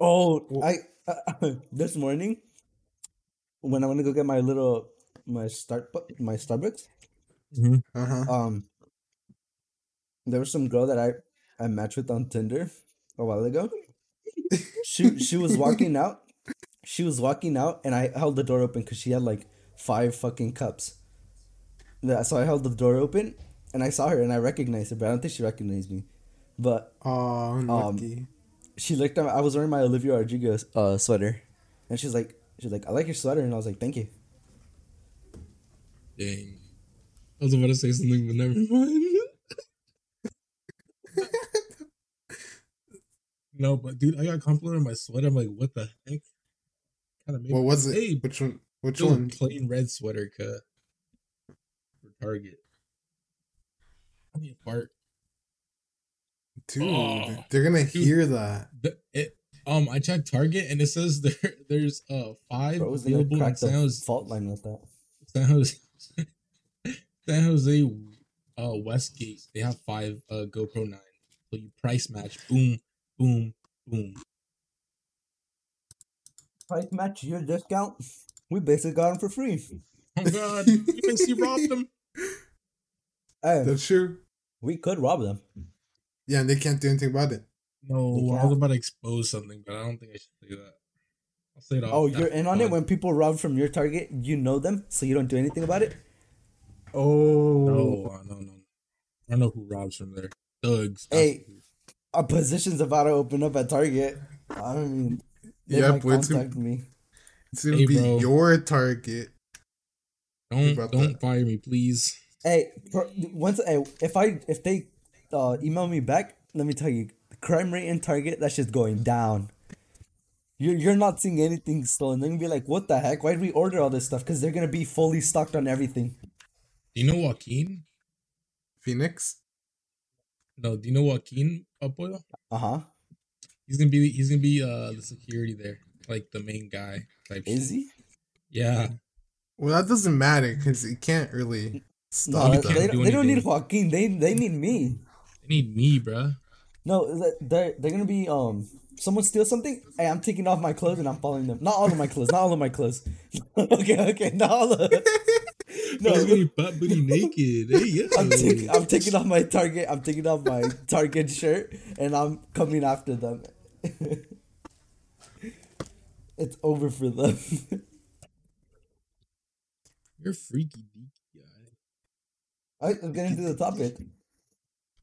Oh, I this morning when I went to go get my little my start my Starbucks. Uh huh. Um, there was some girl that I I matched with on Tinder a while ago. She she was walking out. She was walking out, and I held the door open because she had like five fucking cups. Yeah, so I held the door open, and I saw her, and I recognized her, but I don't think she recognized me. But Oh, unlucky. she looked at me. I was wearing my Olivia Rodrigo uh, sweater, and she's like, she's like, I like your sweater, and I was like, thank you. Dang. I was about to say something, but never mind. no, but dude, I got complimented on my sweater. I'm like, what the heck? Kind of made what me- was it? Hey, Which one? Which it was a one? plain red sweater cut for Target. I mean, fart. Dude, Oh, they're gonna dude. hear that. The, it, um, I checked Target and it says there there's uh five Bro was gonna available in San the Jose, fault line with that. San Jose, San Jose, uh, Westgate. They have five uh GoPro nine. So you price match, boom, boom, boom. Price match your discount. We basically got them for free. Oh God, you think he robbed them? Hey, That's true. we could rob them. Yeah, and they can't do anything about it. No, You I was about to expose something, but I don't think I should say that. I'll say it off. Oh, you're in on it when people rob from your target. You know them, so you don't do anything about it. Oh, No, no, no. I don't know who robs from there. Thugs. Hey, a position's about to open up at Target. I mean, they Yep, might wait till- contact me. it's gonna Hey, be bro. your target. don't don't that. fire me, please. Hey, for, once hey, if I if they uh, email me back, let me tell you, the crime rate in Target that's just going down. You're you're not seeing anything stolen. They're gonna be like, what the heck? Why did we order all this stuff? Because they're gonna be fully stocked on everything. Do you know Joaquin? Phoenix. No, do you know Joaquin Apoyo? Uh huh. He's gonna be he's gonna be uh the security there, like the main guy type. Is shit. he? Yeah. Well, that doesn't matter because you can't really stop we they, them. can't they, do they don't need. Joaquin. They they need me. They need me, bruh. No, they're they're gonna be um. Someone steals something, hey, I'm taking off my clothes and I'm following them. Not all of my clothes, not all of my clothes. okay, okay, not all of No, he's gonna be butt booty naked. Hey, yeah. I'm, taking I'm taking off my Target. I'm taking off my Target shirt, and I'm coming after them. it's over for them. You're freaky deaky guy. Alright, let's get into the topic.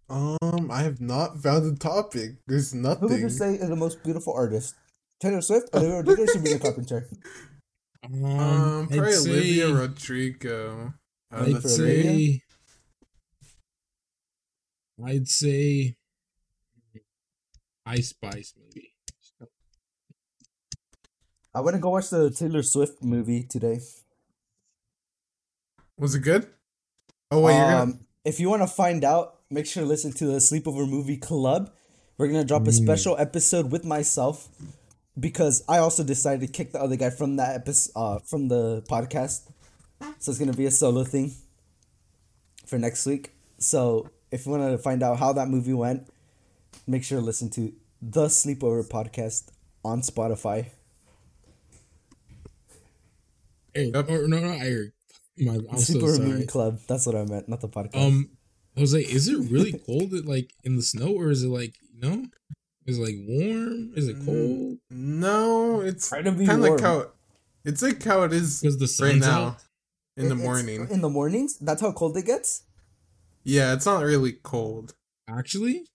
Um, I have not found a topic. There's nothing. Who would you say is the most beautiful artist? Taylor Swift, Olivia Rodrigo, or Sabrina Carpenter? Um, Um, I'd probably say, Olivia Rodrigo. Uh, I'd let's say- see. I'd say. Ice Spice maybe. I went to go watch the Taylor Swift movie today. Was it good? Oh wait, you're gonna. Um, if you want to find out, make sure to listen to the Sleepover Movie Club. We're gonna drop a Mm. special episode with myself because I also decided to kick the other guy from that episode, uh, from the podcast. So it's gonna be a solo thing for next week. So if you want to find out how that movie went, make sure to listen to the Sleepover podcast on Spotify. Hey, Yep. or no, not Eric. My, I'm so Sleepover sorry. Movie Club. That's what I meant, not the podcast. Um, Jose, is it really cold, like in the snow, or is it like you know? Is it like warm? Is it Mm. cold? No, it's Try to be kind of like warm. how it's like how it is Because the right now out. in the It- it's- morning. In the mornings, that's how cold it gets. Yeah, it's not really cold. Actually,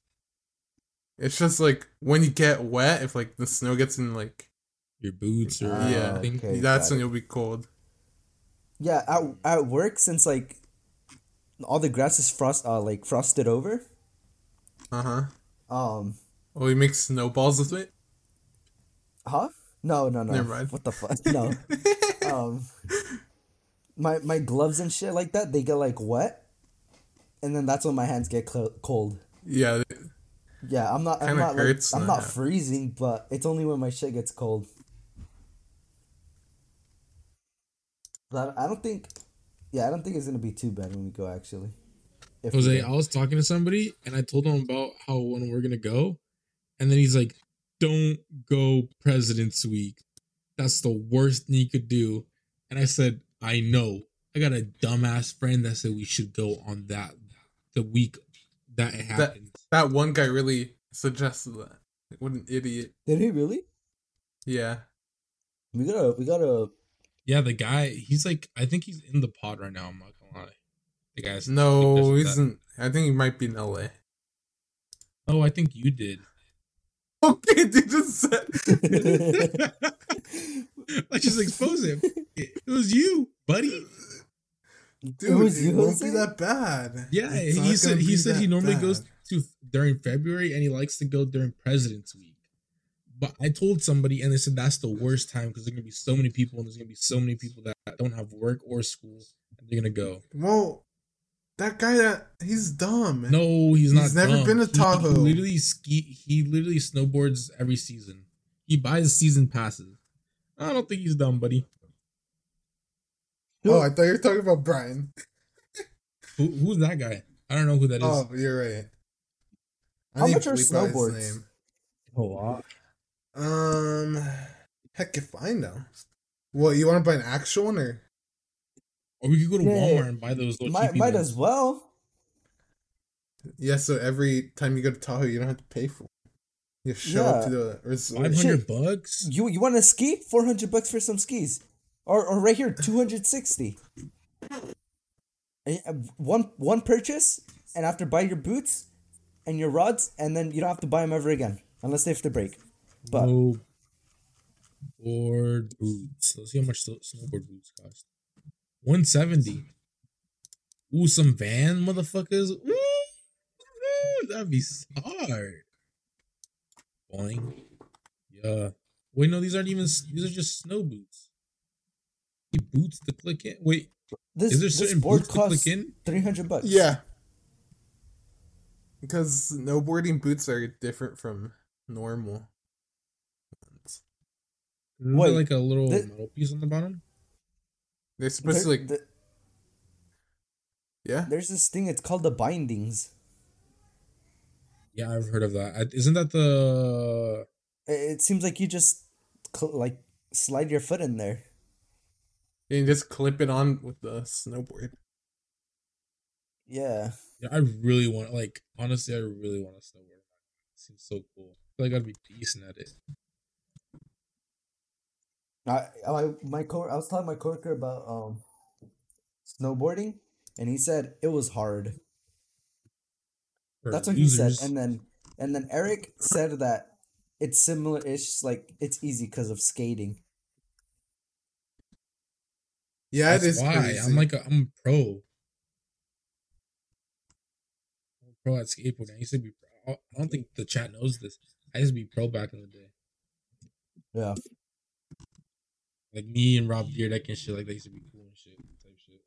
It's just like when you get wet, if like the snow gets in like your boots or Ah, Yeah. something. okay. that's when it. you'll be cold. Yeah, at at work since like all the grass is frost uh like frosted over. Uh huh. Um, Oh, you make snowballs with it. huh? No, no, no. Never mind. What the fuck? No. um, my my gloves and shit like that, they get like wet, and then that's when my hands get cl- cold. yeah, Yeah, I'm not. I'm not. Like, I'm not freezing, but it's only when my shit gets cold. But I don't think. Yeah, I don't think it's gonna be too bad when we go. Actually, if Jose. I was talking to somebody and I told him about how when we're gonna go, and then he's like, "Don't go President's Week. That's the worst thing you could do." And I said, "I know. I got a dumbass friend that said we should go on that the week that it happened." that one guy really suggested that. What an idiot. did he really? Yeah. We gotta. We gotta. Yeah, the guy, he's like, I think he's in the pod right now. I'm not gonna lie. The guy's No, does he that. isn't. I think he might be in LA. Oh, I think you did. Okay, dude just said. Let's just expose him. It, it was you, buddy. Dude, It was it you, won't Jose? be that bad. Yeah, It's he said he said he that normally goes to during February and he likes to go during President's Week. But I told somebody and they said that's the worst time because there's gonna be so many people and there's gonna be so many people that don't have work or school and they're gonna go. Well, that guy that he's dumb. No, he's not. He's never dumb. been to He- Tahoe. He, literally ski. He literally snowboards every season. He buys season passes. I don't think he's dumb, buddy. Oh, I thought you were talking about Brian. Who, who's that guy? I don't know who that is. Oh, you're right. I How need much to are bleep out his snowboards? name. A lot. Um, heck if I know. What you want to buy an actual one or? Or we could go to Yeah, yeah, Walmart yeah. and buy those. little Might might ones. as well. Yeah, so every time you go to Tahoe, you don't have to pay for. it. You show up to the resort. Five hundred bucks. You you want to ski? Four hundred bucks for some skis, or or right here two hundred sixty. One one purchase, and after buy your boots and your rods, and then you don't have to buy them ever again unless they have to break. But No board boots. Let's see how much snowboard boots cost. One seventy. Ooh, some van motherfuckers. Ooh, ooh, that'd be hard. Boing. Yeah. Wait, no, these aren't even. These are just snow boots. You boots to click in. Wait, this, is there this certain board boots to click in? three hundred bucks. Yeah. Because snowboarding boots are different from normal ones. Isn't Wait, like a little thi- metal piece on the bottom? They're supposed to like There- yeah. there's this thing. It's called the bindings. Yeah, I've heard of that. I- Isn't that the? It, it seems like you just cl- like slide your foot in there. And just clip it on with the snowboard. Yeah. Yeah, I really want. Like, honestly, I really want a snowboard. It seems so cool. I feel like I'd be decent at it. I, I my co I was telling my coworker about um snowboarding, and he said it was hard. For That's what losers. he said, and then and then Eric said that it's similar. It's like it's easy because of skating. Yeah, That's it is why crazy. I'm like a, I'm a pro. I'm a pro at skateboarding. I used to be. Pro. I don't think the chat knows this. I used to be pro back in the day. Yeah. Like me and Rob Dyrdek and shit. Like they used to be cool and shit. Type shit.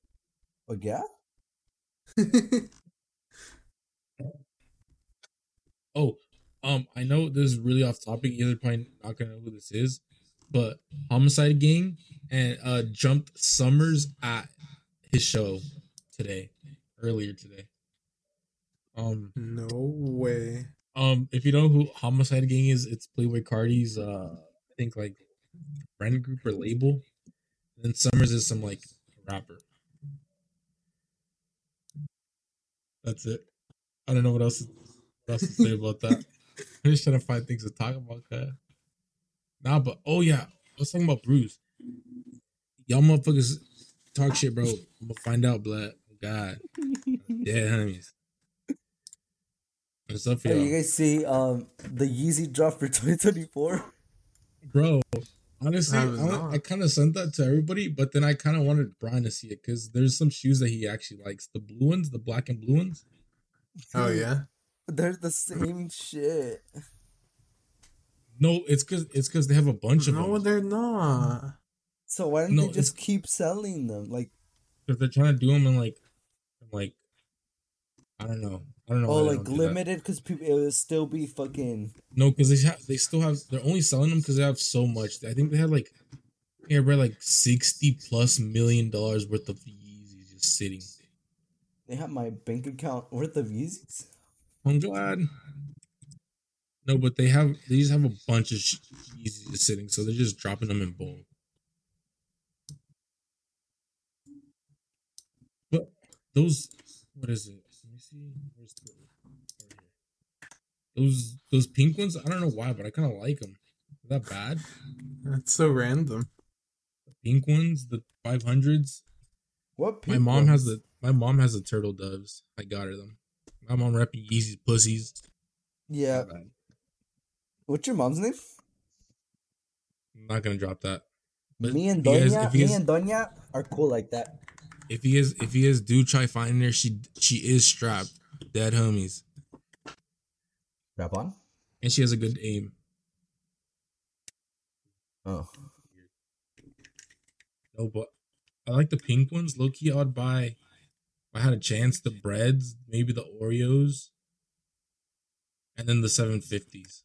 Oh yeah. Oh, um, I know this is really off topic. You're probably not gonna know who this is, but Homicide Gang and uh jumped Summrs at his show today, earlier today. Um, no way. um, if you know who Homicide Gang is, it's Playboi Carti's uh, I think like friend group or label. And then Summrs is some like rapper. That's it. I don't know what else what else to say about that. I'm just trying to find things to talk about, cuz. Nah, but oh yeah, I was talking about Bruce. Y'all motherfuckers talk shit, bro. I'm gonna find out, blood. God, yeah, homies. What's up y'all, you guys see um the Yeezy drop for 2024? bro? Honestly, I I. I kind of sent that to everybody, but then I kind of wanted Brian to see it because there's some shoes that he actually likes. The blue ones, the black and blue ones. Oh yeah. They're the same shit. No, it's because it's because they have a bunch of No, them. they're not. So why don't No, they just keep selling them? Like, Because they're trying to do them in like, in like, I don't know. I don't know. oh, like don't do that. limited because people it would still be fucking. No, because they have they still have they're only selling them because they have so much. I think they had like yeah, bro, like sixty plus million dollars worth of Yeezys just sitting. They have my bank account worth of Yeezys. I'm glad. No, but they have they just have a bunch of Yeezys just sitting, so they're just dropping them in bulk. But those, what is it? Let me see. Where's the right here. Those those pink ones. I don't know why, but I kind of like them. Is that bad? That's so random. The pink ones, the five hundreds. What? My pink mom has the my mom has the turtle doves. I got her them. My mom repping Yeezy's pussies. Yeah. What's your mom's name? I'm not gonna drop that. But me and if you guys- Doña. if you me guys- and Doña are cool like that. If he is, if he is, do try finding her, she she is strapped. Dead homies. Rap on. And she has a good aim. Oh. No, but I like the pink ones. Low key I'd buy if I had a chance, the breads, maybe the Oreos, and then the seven fifties.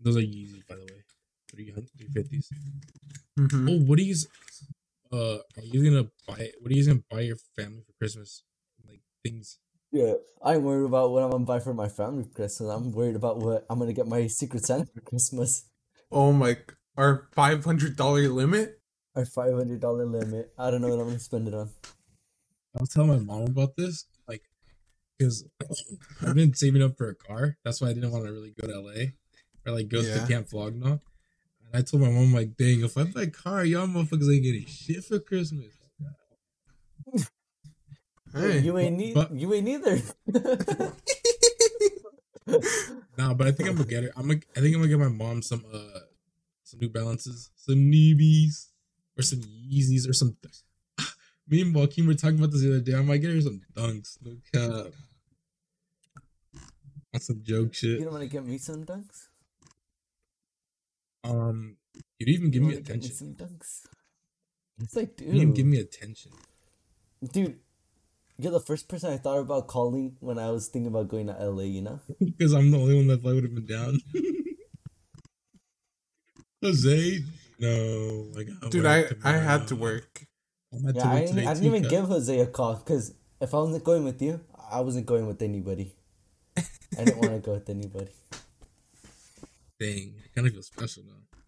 Those are Yeezys, by the way. Three hundred three fifties. hmm Oh, what are you uh are you gonna buy what are you gonna buy your family for Christmas? Like things Yeah, I'm worried about what I'm gonna buy for my family for Christmas. I'm worried about what I'm gonna get my Secret Santa for Christmas. Oh my! Our five hundred dollar limit. Our five hundred dollar limit. I don't know what I'm gonna spend it on. I was telling my mom about this, like, because I've been saving up for a car. That's why I didn't want to really go to LA or like go Yeah. to Camp Flog Gnaw. And I told my mom, like, dang, if I buy a car, y'all motherfuckers ain't getting shit for Christmas. Hey, you ain't need. but- you ain't either. Nah, but I think I'm gonna get it. I'm gonna, I think I'm gonna get my mom some uh some New Balances, some Neebies, or some Yeezys, or some. Me and Joaquin were talking about this the other day. I might get her some Dunks. No cap. That's some joke shit. you don't want to get me some dunks. Um, you'd even give You me attention. some dunks. It's like, dude, You didn't even give me attention. dude. You're the first person I thought about calling when I was thinking about going to LA. You know. Because I'm the only one that I would have been down. Jose, no, like dude, I I had to work. I had Yeah, to I didn't, today I didn't even give Jose a call because if I wasn't going with you, I wasn't going with anybody. I didn't want to go with anybody. Dang, I kind of feel special now.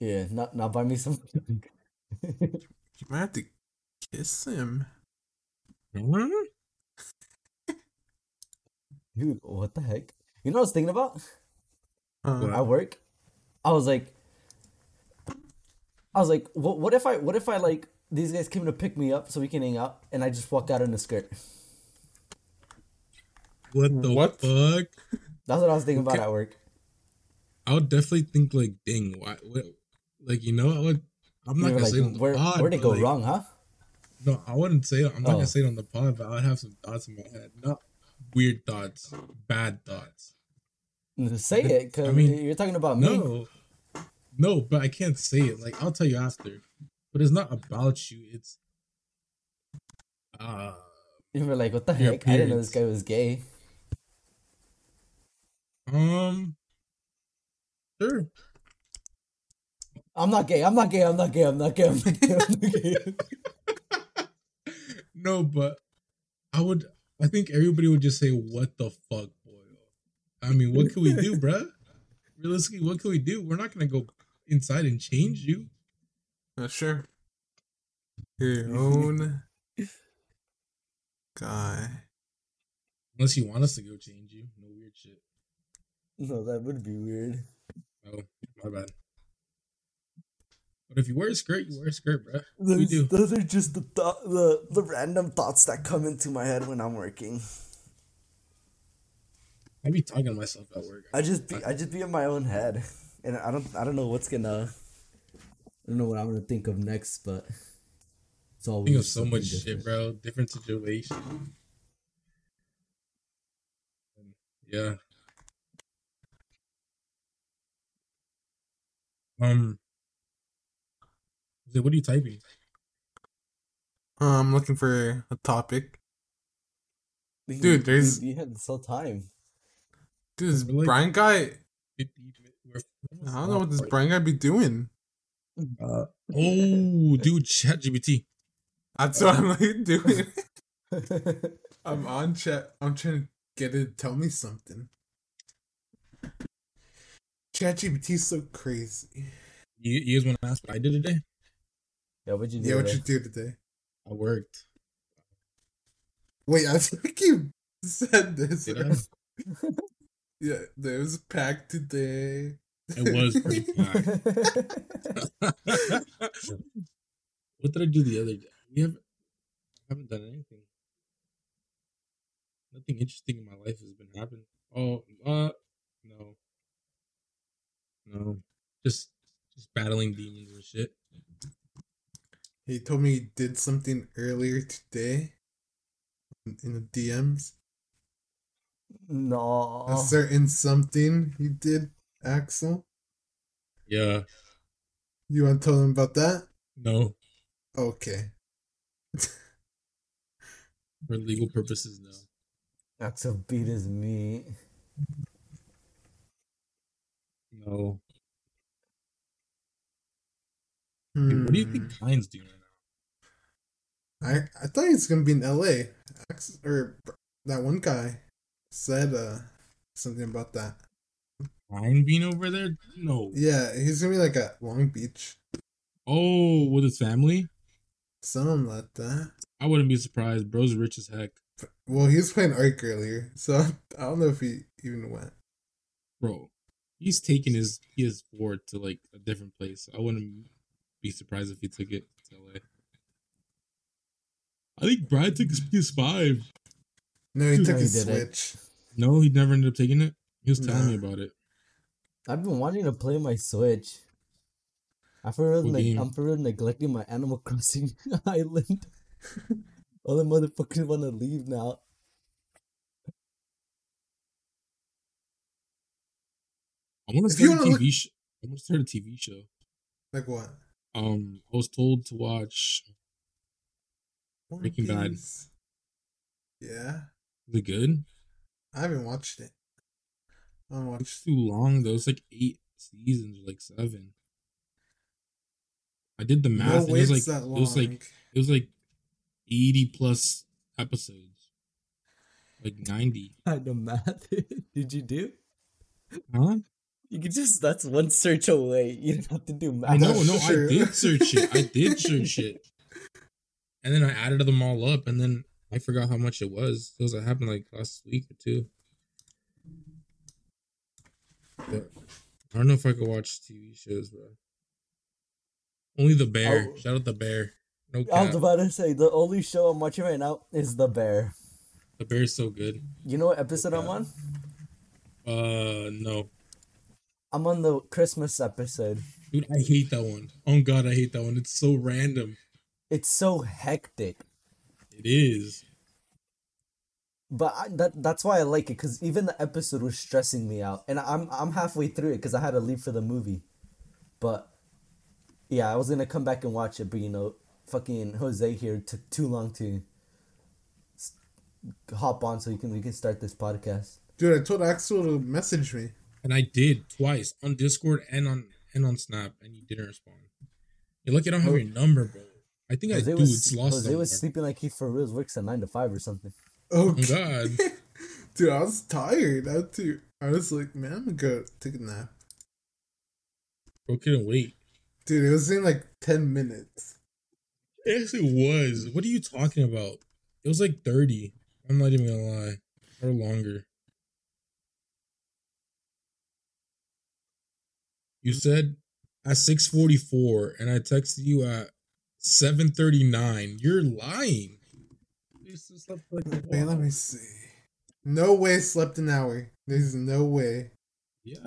Yeah, not not buy me some. You might have to kiss him. Dude, what the heck? You know what I was thinking about? Uh, At work, I was like, I was like, what? What if I? What if I like these guys came to pick me up so we can hang out, and I just walk out in a skirt? What the What? fuck? That's what I was thinking about Okay. at work. I would definitely think like, dang, why? What, like you know, I would. I'm not gonna like, say it on the where pod. where'd it go like, wrong, huh? No, I wouldn't say it. I'm not Oh. gonna say it on the pod, but I would have some thoughts in my head. Not weird thoughts, bad thoughts. Say it, because I mean, you're talking about me. No, no, but I can't say it. Like I'll tell you after. But it's not about you. It's uh You were like, what the heck? I didn't know this guy was gay. um sure. I'm not gay. I'm not gay. I'm not gay. I'm not gay. I'm not gay. I'm not gay. No, but I would. I think everybody would just say, "What the fuck, boy?" I mean, what can we do, bruh? Realistically, what can we do? We're not gonna go inside and change you. uh, sure. Your own guy. Unless you want us to go change you. No weird shit. No, that would be weird. Oh, my bad. But if you wear a skirt, you wear a skirt, bro. We Those, do. those are just the thought, the the random thoughts that come into my head when I'm working. I be talking to myself at work. I just be I just be in my own head, and I don't I don't know what's gonna. I don't know what I'm gonna think of next, but it's always think of so much shit, bro. Different situation. Yeah. Um. What are you typing? Uh, I'm looking for a topic. We can- Dude, there's- we, we had this whole time. Dude, this Really? Brian guy. 50 we're I don't know what this Brian guy be doing. Uh, oh, dude, ChatGPT. That's what I'm like doing. I'm on chat. I'm trying to get it. to Tell me something. ChatGPT's so crazy. You, you guys want to ask what I did today? Yeah, what'd you do? Yeah, what today? you do today? I worked. Wait, I think you said this. Did I? Yeah, there was a pack today. It was pretty packed. what did I do the other day? We haven't, haven't done anything. Nothing interesting in my life has been happening. Oh, uh, no, no, just just battling demons and shit. He told me he did something earlier today in in the DMs. no. A certain something he did, Axel. Yeah, You want to tell him about that? no, Okay. for legal purposes, no. Axel beat his meat. No. Dude, what do you Hmm. think Pine's doing right now? I I thought he was gonna be in L.A. Or that one guy said uh something about that. Pine being over there? No. Yeah, he's gonna be like at Long Beach, Oh, with his family? something like that. I wouldn't be surprised. Bro's rich as heck. Well, he was playing Ark earlier, so I don't know if he even went. Bro, he's taking his PS4 to like a different place. I wouldn't be surprised if he took it to LA. I think Brad took his PS5. No, he No, took he his didn't. Switch. No, he never ended up taking it. He was telling me about it. I've been wanting to play my Switch. I for real, What neg- game? I'm for real neglecting my Animal Crossing island. All the motherfuckers want to leave now. I want to If start a wanna TV show. I want to start a TV show. Like what? Um, I was told to watch. One Breaking Bad. Yeah, Is it good? I haven't watched it. I It's watched. too long though. It's like eight seasons, like seven. I did the math. No it was like that it was like it was like eighty plus episodes, like ninety. I know math. Did you do? Huh? You could just that's one search away. You don't have to do math. I know, no, true. I did search it. I did search it, and then I added them all up, and then I forgot how much it was. Because it happened like last week or two. But I don't know if I could watch TV shows, bro. Only the bear. Oh. Shout out the bear. No I was about to say the only show I'm watching right now is The Bear. The bear is so good. You know what episode I'm on? Uh, no, I'm on the Christmas episode. dude, I hate that one. Oh god, I hate that one. It's so random. It's so hectic. It is. But I, that that's why I like it because even the episode was stressing me out, and I'm I'm halfway through it because I had to leave for the movie. But yeah, I was gonna come back and watch it, but you know, fucking Jose here took too long to hop on so you can we can start this podcast. Dude, I told Axel to message me. And I did twice on Discord and on and on Snap, and you didn't respond. You're lucky I don't have Oh. your number, bro. I think I Jose do. was It's lost Jose somewhere. was sleeping like he for real works at nine to five or something. Oh Okay. god. Dude, I was tired. I had to. I was like, man, I'm gonna go take a nap. Bro couldn't wait. Dude, it was in like ten minutes. It actually was. What are you talking about? It was like 30. I'm not even gonna lie. or longer. You said at 6:44 and I texted you at 7:39. You're lying. You slept like a Wait, let me see. No way slept an hour. There's no way. Yeah.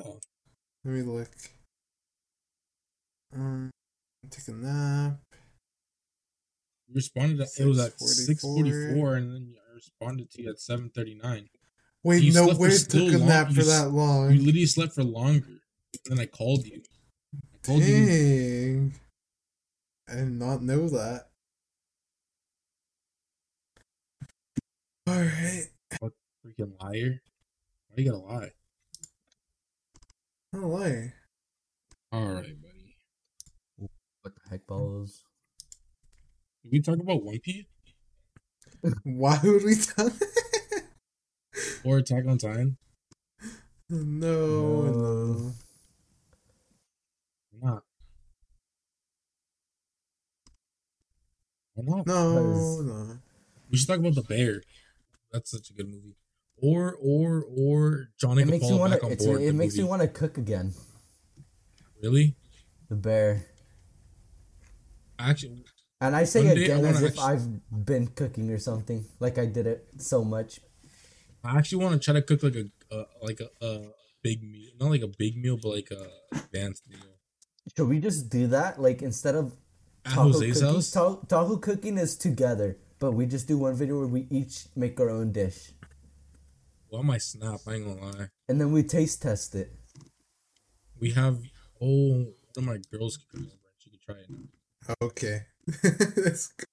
Let me look. Um, take a nap. You responded at, it was at 6:44. 6:44 and then I responded to you at 7:39. Wait, You no slept for way it took a long- nap for s- that long. You literally slept for longer. And then I called you. I told you Dang. I did not know that. Alright. What freaking liar. Why you gotta lie? No lie. All right, buddy. What the heck, balls? Did we talk about One Piece Why would we talk? or Attack on Titan? No, No. no. Not? Why not? No, no. We should talk about the bear. That's such a good movie. Or or or Johnny It makes fall me want back on to. board. It the makes me want to cook again. Really? The bear. Actually, And I say One day I again as if actu- I've been cooking or something. Like I did it so much. I actually want to try to cook like a, a like a, a big meal, not like a big meal, but like a advanced meal. Should we just do that? Like instead of At Tahoe Jose's cooking, house. Tahoe, Tahoe cooking is together, but we just do one video where we each make our own dish, Well, I might snap. I ain't gonna lie. and then we taste test it. We have oh one of my girls could come over and she could try it now. Okay. That's good.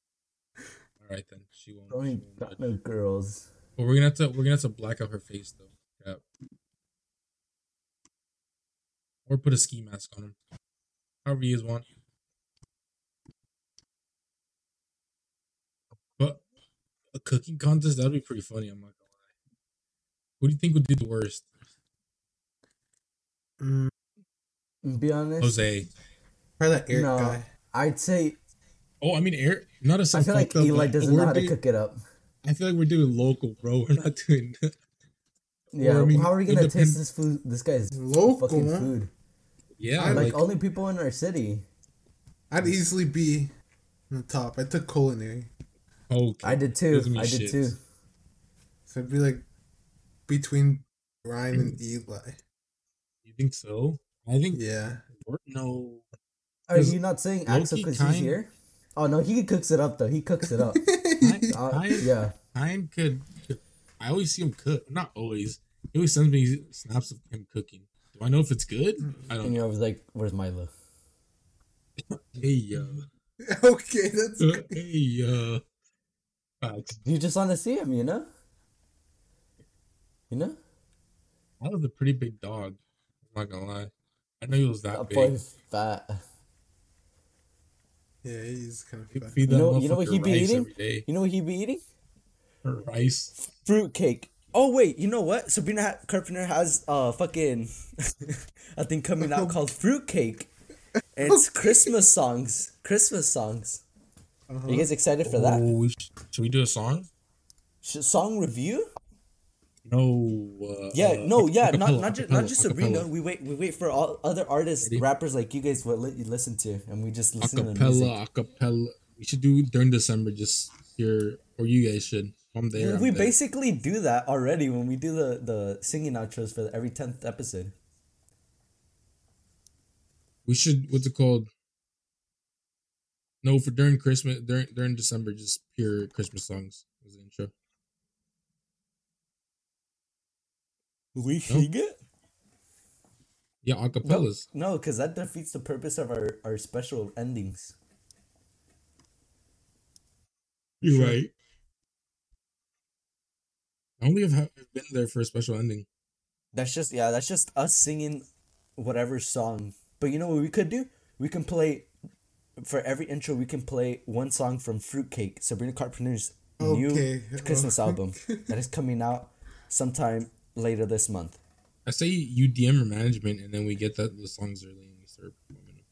All right then, she won't. I She ain't won't got no girls. But we're gonna have to we're gonna have to black out her face though. Yeah. Or put a ski mask on him. However you guys want. But a cooking contest, that'd be pretty funny, I'm not gonna lie. Who do you think would do the worst? Mm, Be honest, Jose. probably that Eric no, guy. I'd say Oh, I mean Eric not a I feel like Eli doesn't know how to cook it up. I feel like we're doing local, bro. We're not doing Yeah, I mean, how are we gonna depend- taste this food? This guy's Local, fucking huh? food. Yeah, Like, like, only people in our city. I'd easily be in the top. I took culinary. Okay. I did too. Gives me I did shits. too. So it'd be like between Ryan and. Eli. You think so? I think Yeah. no. Are you not saying Loki Axel because he's here? Oh no, he cooks it up though. He cooks it up. I, Uh, I, yeah. Ryan could. I always see him cook. Not always. He always sends me snaps of him cooking. Do I know if it's good? I don't And know. you're always like, "Where's Milo?" Hey yo. okay, that's good. hey yo. Facts. You just want to see him, you know. You know, That was a pretty big dog. I'm not gonna lie. I know he was that that big. boy's fat. Yeah, he's kind of fat. You know- you know what he'd be eating? You know what he'd be eating? Rice. Fruitcake. Oh wait, you know what? Sabrina Carpenter has uh fucking a thing coming out called Fruitcake. It's Christmas songs. Christmas songs. Are you guys excited for that? Oh, we sh- should we do a song? Song review? No. Uh, Yeah, no, yeah, not not just acapella, not just Sabrina. acapella. We wait, we wait for all other artists, Ready? rappers like you guys will li- you listen to, and we just listen to the music. Acapella, acapella. We should do during December. Just here, or you guys should. I'm there. Well, I'm we there. basically do that already when we do the the singing outros for every tenth episode. We should. What's it called? No, for during Christmas, during during December, just pure Christmas songs as an intro. We sing it? Yeah, acapellas. No, because that defeats the purpose of our our special endings. You're right. I only have been there for a special ending. That's just yeah, that's just us singing whatever song. But you know what we could do? We can play for every intro. We can play one song from Fruitcake, Sabrina Carpenter's new Christmas oh. album that is coming out sometime later this month. I say you DM your management, and then we get that the songs early and we start performing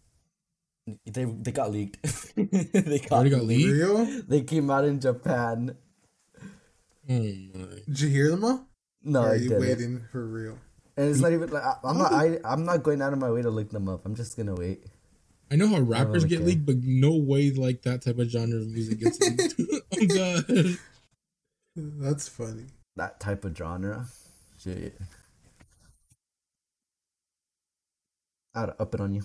them. They they got leaked. they got, Already got leaked. Real? They came out in Japan. Oh my! Did you hear them all? No, or I are you didn't. waiting for real? And it's not even like I, I'm not. Oh. I I'm not going out of my way to look them up. I'm just gonna wait. I know how rappers get okay. leaked, but no way like that type of genre of music gets leaked. oh god. That's funny. That type of genre. Shit. I'd up it on you.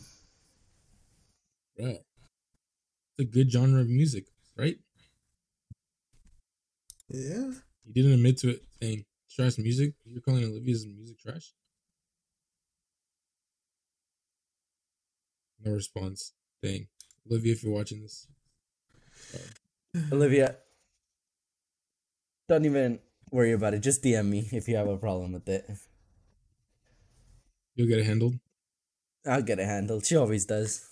Yeah, It's a good genre of music, right? Yeah. You didn't admit to it saying trash music. You're calling Olivia's music trash? No response. thing. Olivia, if you're watching this. Olivia, don't even worry about it. Just DM me if you have a problem with it. You'll get it handled. I'll get it handled. She always does.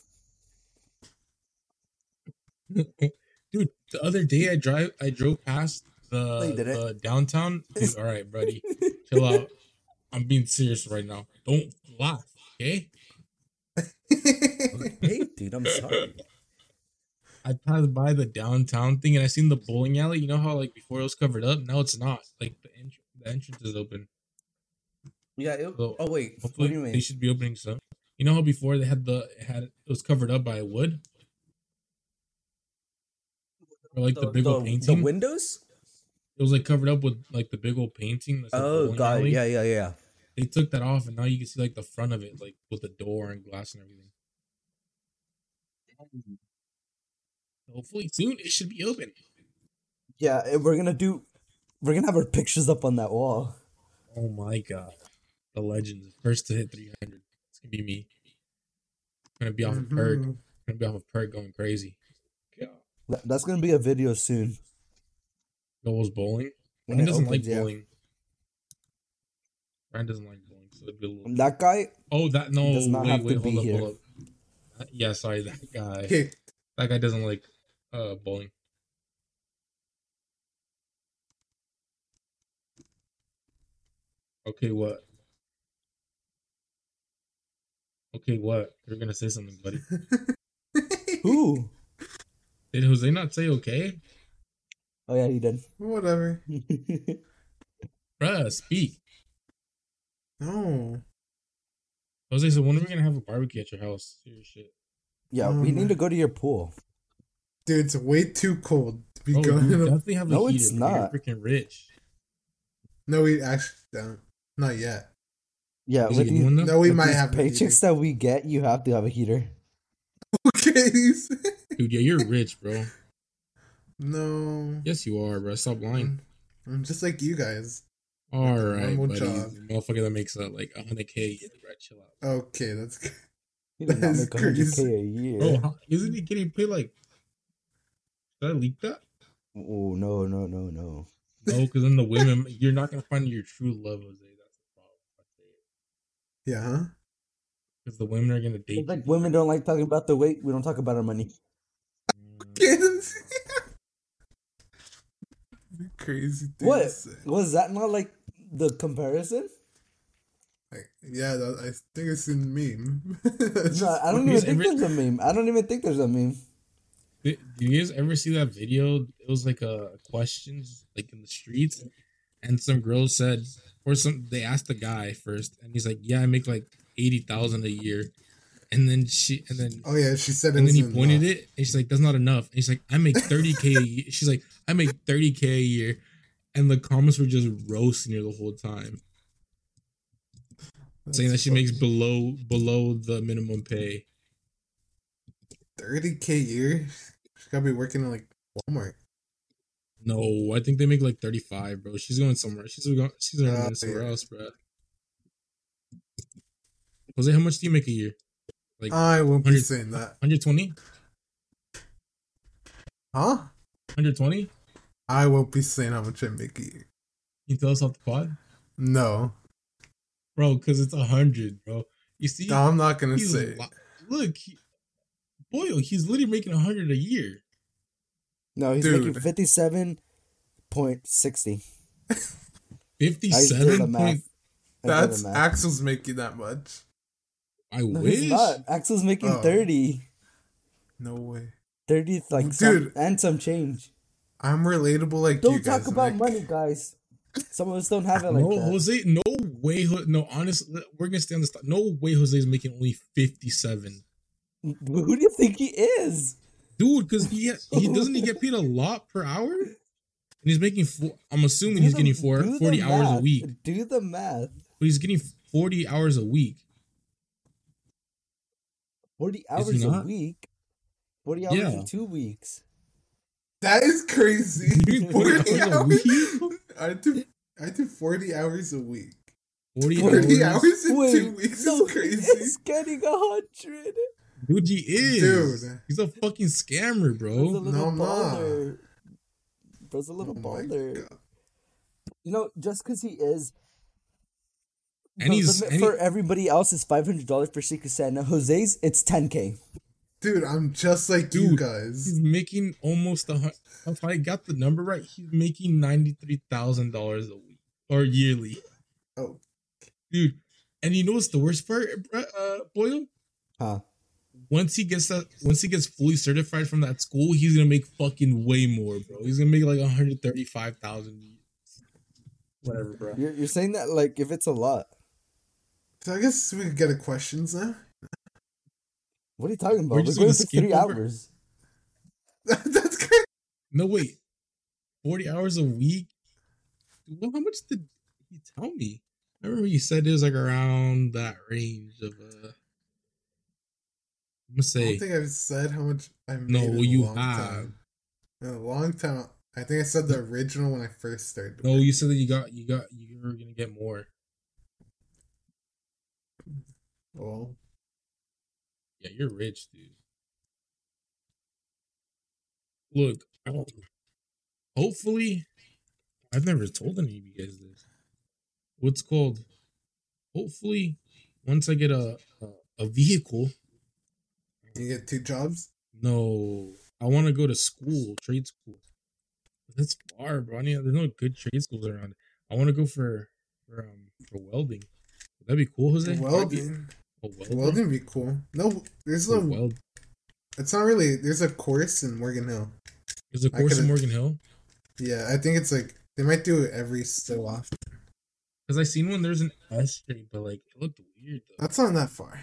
Dude, the other day I drive I drove past the, oh, you the downtown. Dude, all right, buddy. Chill out. I'm being serious right now. Don't laugh, okay? hey, dude, I'm sorry. I passed by the downtown thing and I seen the bowling alley. You know how like before it was covered up? Now it's not. Like the entrance the entrance is open. Yeah. It, So, oh wait. What Hopefully do you they should be opening some. You know how before they had the it had it was covered up by wood? Or like the, big old painting. the windows. it was like covered up with like the big old painting. Oh god. alley. Yeah, yeah, yeah. They took that off and now you can see like the front of it, like with the door and glass and everything. Hopefully soon it should be open. Yeah, we're gonna do. We're gonna have our pictures up on that wall. Oh my god. The legends! First to hit 300. It's gonna be me. I'm gonna be off of mm-hmm. perk. I'm gonna be off of perk going crazy. God. That's gonna be a video soon. Goals bowling. When Brian it doesn't opens, like yeah. Bowling. Brian doesn't like bowling, so it'd be a little. That guy. Oh, that no. does not wait, have wait, to hold be up, here. hold up. Uh, yeah, sorry, that guy. Kicked. That guy doesn't like uh bowling. Okay, what? Okay, what? You're gonna say something, buddy. Who? Did Jose not say okay? Oh yeah, he did. Whatever. Bruh, speak. No. Jose, so when are we gonna have a barbecue at your house? Serious shit. yeah, Oh we need to go to your pool. Dude, it's way too cold to be Oh, going you up. definitely have a No, heater. it's bro. You're not. freaking rich. No, we actually don't. Not yet. Yeah, Is with it a these, new one. No, we with might these have a paychecks that we get, you have to have a heater. Okay. Dude, yeah, you're rich, bro. no. Yes, you are, bro. Stop lying. I'm just like you guys. All a right, normal buddy. job. Motherfucker that makes uh, like 100k a year, bro. Chill out. Okay, that's good. He does not That's make 100k crazy. a year. Bro, how, isn't he getting paid like. Did I leak that? Oh no, no, no, no. No, because then the women, you're not gonna find your true love, Jose. That's the problem. Yeah, huh? Because the women are gonna date. It's like you. women don't like talking about the weight. We don't talk about our money. Crazy thing What was that? Not like the comparison? Like, yeah, that, I think it's in meme. No, I don't even think every- there's a meme. I don't even think there's a meme. Did, did you guys ever see that video? It was like a questions like in the streets, and some girl said, or some they asked the guy first, and he's like, "Yeah, I make like eighty thousand a year," and then she, and then oh yeah, she said and then he pointed enough. it, and she's like, "That's not enough." And he's like, "I make thirty k a year." She's like, "I make thirty k a year," and the comments were just roasting her the whole time, saying that That's she makes below below the minimum pay. 30k a year. She gotta be working in like Walmart. No, I think they make like thirty five, bro. She's going somewhere. She's going. She's going Oh, somewhere yeah. else, bro. Jose, how much do you make a year? Like I won't be saying that. 120? Huh? 120? I won't be saying how much I make a year. You tell us off the pod? No. Bro, because it's a hundred, bro. You see, No, I'm not gonna say. li- look, he, Boyle, he's literally making a hundred a year. No, he's Dude. making fifty-seven point sixty. Fifty-seven point. That's Axel's making that much. I No, wish. Axel's making Oh. thirty. No way. 30 like Dude. some, and some change. I'm relatable like you Don't talk about Nick. money, guys. Some of us don't have it like no, that. Jose. No way. No, honestly, we're gonna stay on this. No way. Jose's making only fifty-seven, Who do you think he is? dude. Because he he doesn't he get paid a lot per hour, and he's making. Four, I'm assuming Do he's the- getting four, 40 hours a week, Do the math. but he's getting forty hours a week. 40 he hours a week. 40 hours Yeah. in two weeks. That is crazy. Dude, 40 hours a week? I do. I do 40 hours a week. 40, 40 hours. hours in Wait, two weeks no, is crazy. He's getting a hundred. Dude, he is. Dude. He's a fucking scammer, Bro's a bro. little No, I'm Bro's a little Oh my baller. You know, just because he is. And the he's- limit and he- for everybody else is five hundred dollars per Secret Santa. Jose's it's ten k. Dude, I'm just like you Dude, guys. He's making almost a hundred. If I got the number right, he's making ninety-three thousand dollars a week or yearly, Oh, dude. And you know what's the worst part, bro- uh, Boyle? Huh? Once he gets that, once he gets fully certified from that school, he's gonna make fucking way more, bro. He's gonna make like one hundred thirty-five thousand. Whatever, bro. You're you're saying that like if it's a lot. so I guess we could get a questions now. What are you talking about? We're We're, just going gonna skip three over- hours. That's crazy. No, wait. 40 hours a week? Well, how much did you tell me? I remember you said it was like around that range of uh I'm gonna I say don't think I've said how much I made. no, in a you long have. Time. In a long time. I think I said the original when I first started. No, you said that you got you got you were gonna get more. Well, Yeah, you're rich, dude. Look, hopefully, I've never told any of you guys this. What's called? Hopefully, once I get a a, a vehicle, you get two jobs. no, I want to go to school, trade school. That's far, bro. I need, there's no good trade schools around. I want to go for for um for welding. Would that be cool, Jose? Welding. A welder? Welding be cool. No, there's A no. weld. It's not really. There's a course in Morgan Hill. There's a course in Morgan Hill. Yeah, I think it's like they might do it every so often. Cause I seen one. There's an S shape, but like it looked weird though. That's not that far.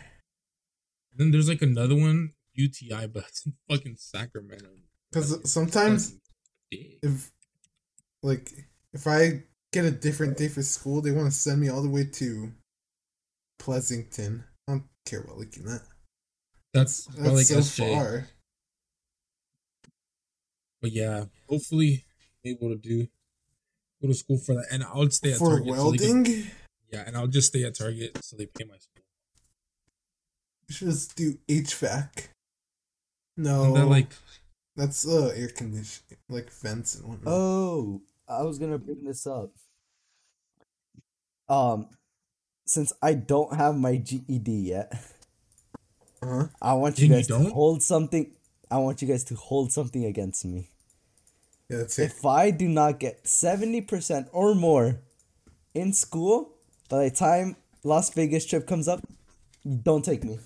And then there's like another one, UTI, but it's in fucking Sacramento. Because Like, sometimes if like if I get a different day for school, they want to send me all the way to Pleasanton. I don't care about looking that. that's That's probably like so SJ. far. But yeah, hopefully able to do go to school for that, and I'll stay at For Target. so can- welding, yeah, and I'll just stay at Target so they pay my school. you should just do HVAC. No, And then like that's uh air conditioning, like vents and whatnot. Oh, I was gonna bring this up. Um, since I don't have my GED yet, huh? I want you And you guys to hold something. I want you guys to hold something against me. Yeah, that's it. If I do not get seventy percent or more in school by the time Las Vegas trip comes up, don't take me.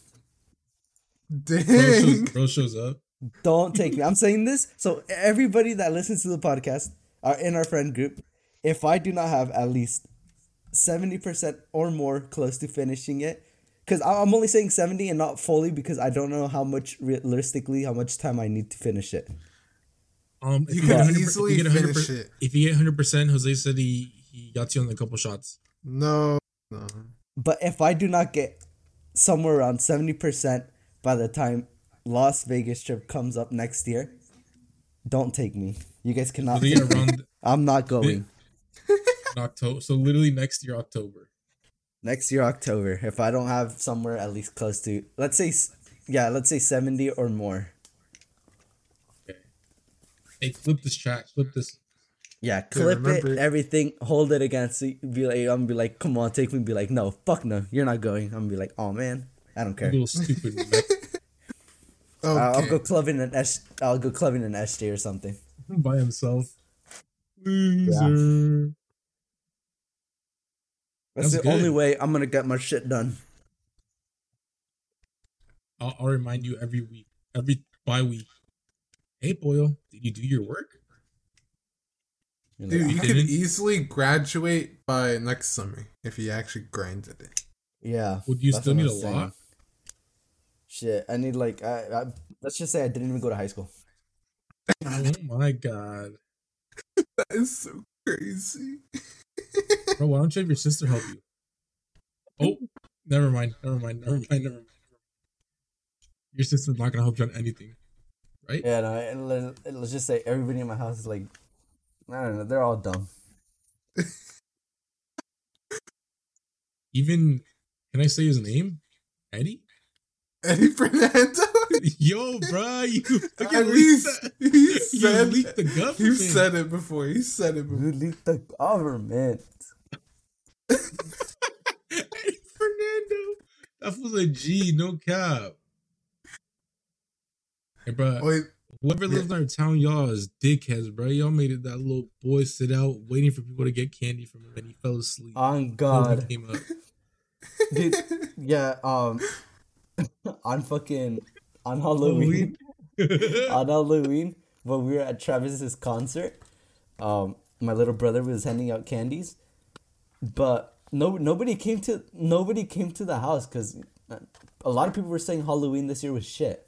bro shows, Dang. bro shows up. Don't take me. I'm saying this so everybody that listens to the podcast are in our friend group. If I do not have at least 70% or more close to finishing it, because I'm only saying 70 and not fully because I don't know how much realistically how much time I need to finish it. Um, if You you, get could 100 easily if you get 100 finish it. If you get hundred percent, Jose said he he got you on a couple shots. No, no. But if I do not get somewhere around 70% by the time Las Vegas trip comes up next year, don't take me. You guys cannot. around I'm not going. In October. So literally next year October. Next year, October. If I don't have somewhere at least close to, let's say, yeah, let's say 70 or more. Okay. Hey, flip this chat. Flip this. Yeah, clip remember- it, everything, hold it against it. Be like, I'm gonna be like, come on, take me. Be like, no, fuck no, you're not going. I'm gonna be like, oh man, I don't care. Little stupid. Okay. I'll, I'll go clubbing an S. I'll go clubbing an SJ or something. by himself. Loser. That's, That's the only way I'm gonna get my shit done. I'll, I'll remind you every week, every bi week. Hey, Boyle, did you do your work? You're Dude, you "Ah." could easily graduate by next summer if you actually grinded it. yeah. Would you still need a saying. lot? Shit, I need like I, I let's just say I didn't even go to high school. Oh my god, That is so crazy. bro! Why don't you have your sister help you? Oh, never mind, never mind, never mind, never mind. Your sister's not gonna help you on anything, right? Yeah, no, and let, let's just say everybody in my house is like, I don't know, they're all dumb. Even can I say his name? Eddie? Eddie Fernando. Yo, bro, you At fucking least leaked he you said leaked the government. He said it before. He said it before. You leaked the government. Eddie Fernando. That was a G, no cap. Hey, bro, Wait, whoever lives in our town, y'all is dickheads, bro. Y'all made it that little boy sit out waiting for people to get candy from him, and he fell asleep. On Nobody God, came up. dude. Yeah, um, on fucking on Halloween, on Halloween, when we were at Travis's concert, um, my little brother was handing out candies, but no, nobody came to nobody came to the house because a lot of people were saying Halloween this year was shit.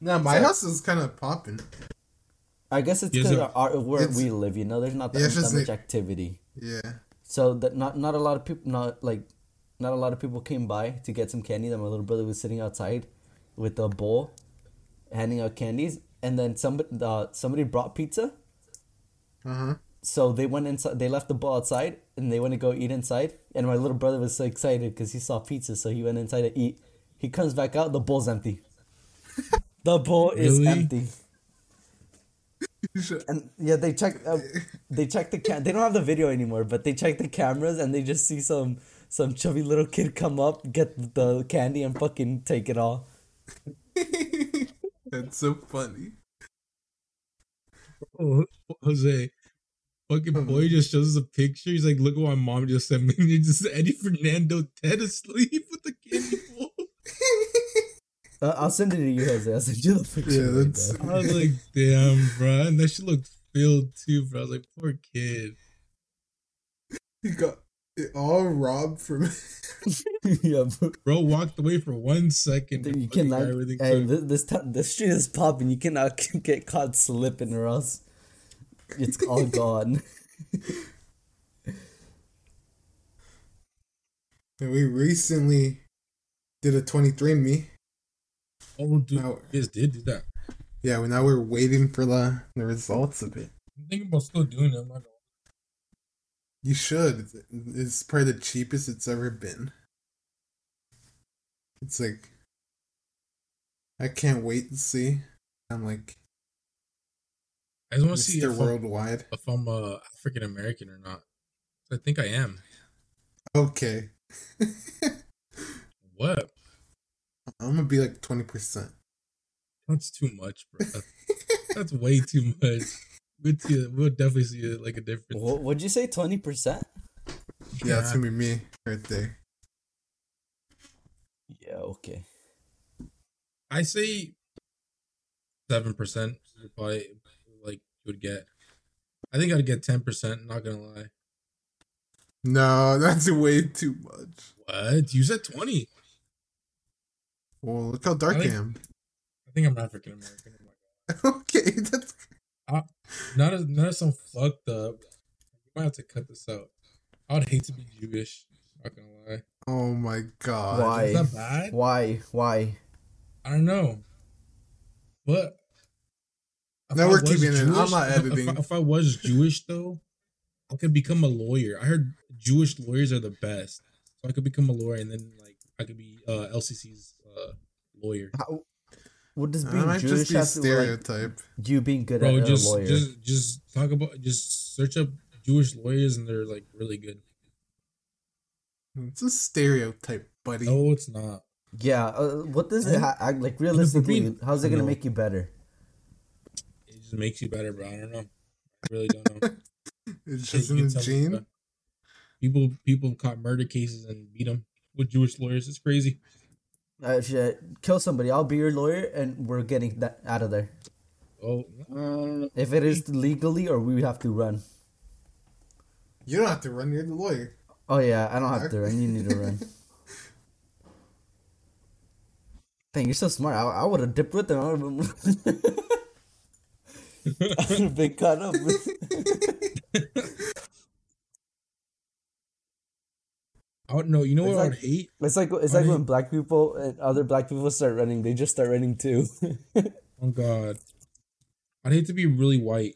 nah, my So- house is kind of popping. I guess it's Yes, because sir. where we live, you know, there's not that, Yeah, that much like- activity. Yeah. So that not not a lot of people not like not a lot of people came by to get some candy. That my little brother was sitting outside with a bowl, handing out candies, and then somebody uh, somebody brought pizza. Uh huh. So they went inside. They left the bowl outside, and they went to go eat inside. And my little brother was so excited because he saw pizza, so he went inside to eat. He comes back out. The bowl's empty. the bowl is Really? empty. And yeah, they check. Uh, they check the cam. They don't have the video anymore, but they check the cameras and they just see some some chubby little kid come up, get the candy, and fucking take it all. That's so funny. Oh, Jose, fucking boy just shows us a picture. He's like, "Look what my mom just sent me." It's just Eddie Fernando dead asleep with the candy bowl. Uh, I'll send it to you, Jose. I'll send you the picture. Yeah, right that's- I was like, "Damn, bro," and that shit looked filled too, bro. I was like, "Poor kid." He got it all robbed from. yeah, bro. Bro walked away for one second. Dude, you fucking got cannot. everything Hey, this this, ti- this street is popping. You cannot get caught slipping, or else it's all gone. And we recently did a twenty three me. Oh, dude, Now- you just did do that. Yeah, well, now we're waiting for the, the results of it. I'm thinking about still doing it. I'm You should. It's probably the cheapest it's ever been. It's like I can't wait to see. I'm like I just want to see if I'm, Worldwide. if I'm uh, African American or not. I think I am. Okay. What? I'm gonna be like twenty percent. That's too much, bro. That's way too much. We'll, see, we'll definitely see it like a difference. what, what'd you say? Twenty percent? Yeah, it's gonna be me right there. Yeah. Okay. I say seven percent. Probably like you would get. I think I'd get ten percent. Not gonna lie. No, that's way too much. What? You said twenty. Well, look how dark I, I am. I think I'm African American. Oh okay, that's Not as not as some fucked up. You might have to cut this out. I would hate to be Jewish. Not gonna lie. oh my god. Why? Is that bad? Why? Why? I don't know. But if No, I we're was keeping it. I'm not if- if- editing. If, I was Jewish though, I could become a lawyer. I heard Jewish lawyers are the best, so I could become a lawyer and then like I could be uh, LCC's uh, lawyer. How, what does That being might Jewish just be have to do like stereotype. you being good Bro, at just a lawyer? just just talk about just search up Jewish lawyers and they're like really good. It's a stereotype, buddy. No, it's not. yeah. Uh, what does it ha- like realistically? being- how's it gonna no. make you better? It just makes you better, bro. I don't know. I really don't know. it's just in the gene. People people caught murder cases and beat them with Jewish lawyers. It's crazy. Uh, shit, kill somebody. I'll be your lawyer, and we're getting that out of there. Oh, I. If it is legally, or we have to run. You don't have to run. You're the lawyer. Oh yeah, I don't have to run. You need to run. Dang, you're so smart. I, I would have dipped with them. I would have been caught up. Oh, I don't. You know It's what I would hate? It's like it's I like when black people and other black people start running, they just start running too. Oh God, I'd hate to be really white.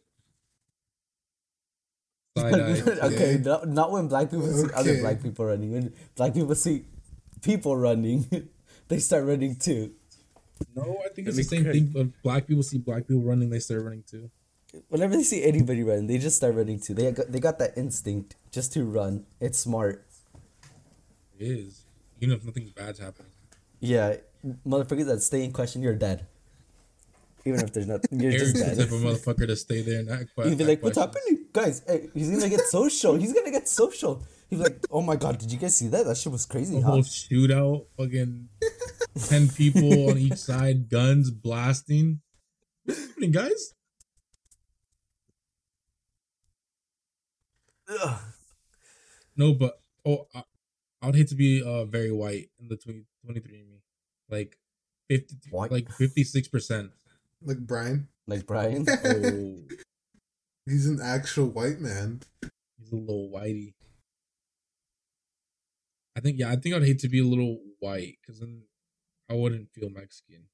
Side eye. okay, not, not when black people see other black people running. When black people see people running, they start running too. No, I think it's the same crazy. thing. When black people see black people running, they start running too. Whenever they see anybody running, they just start running too. They got, they got that instinct just to run. It's smart. Is, even if nothing bad's happening. Yeah, motherfuckers that stay in question, you're dead. Even if there's nothing, you're just Eric's the dead. type of motherfucker to stay there and act. He'd be like, "What's happening, guys? Hey, he's gonna get social. He's gonna get social." He'd be like, "Oh my god, did you guys see that? That shit was crazy, The huh?" whole shootout, fucking ten people on each side, guns blasting. What's happening, guys? Ugh. No, but oh, I, I would hate to be uh very white in the 20, 23 me, like fifty, White? like fifty six percent. Like Brian. Like Brian. Oh, He's an actual white man. he's a little whitey. I think yeah, I think I'd hate to be a little white because then I wouldn't feel Mexican.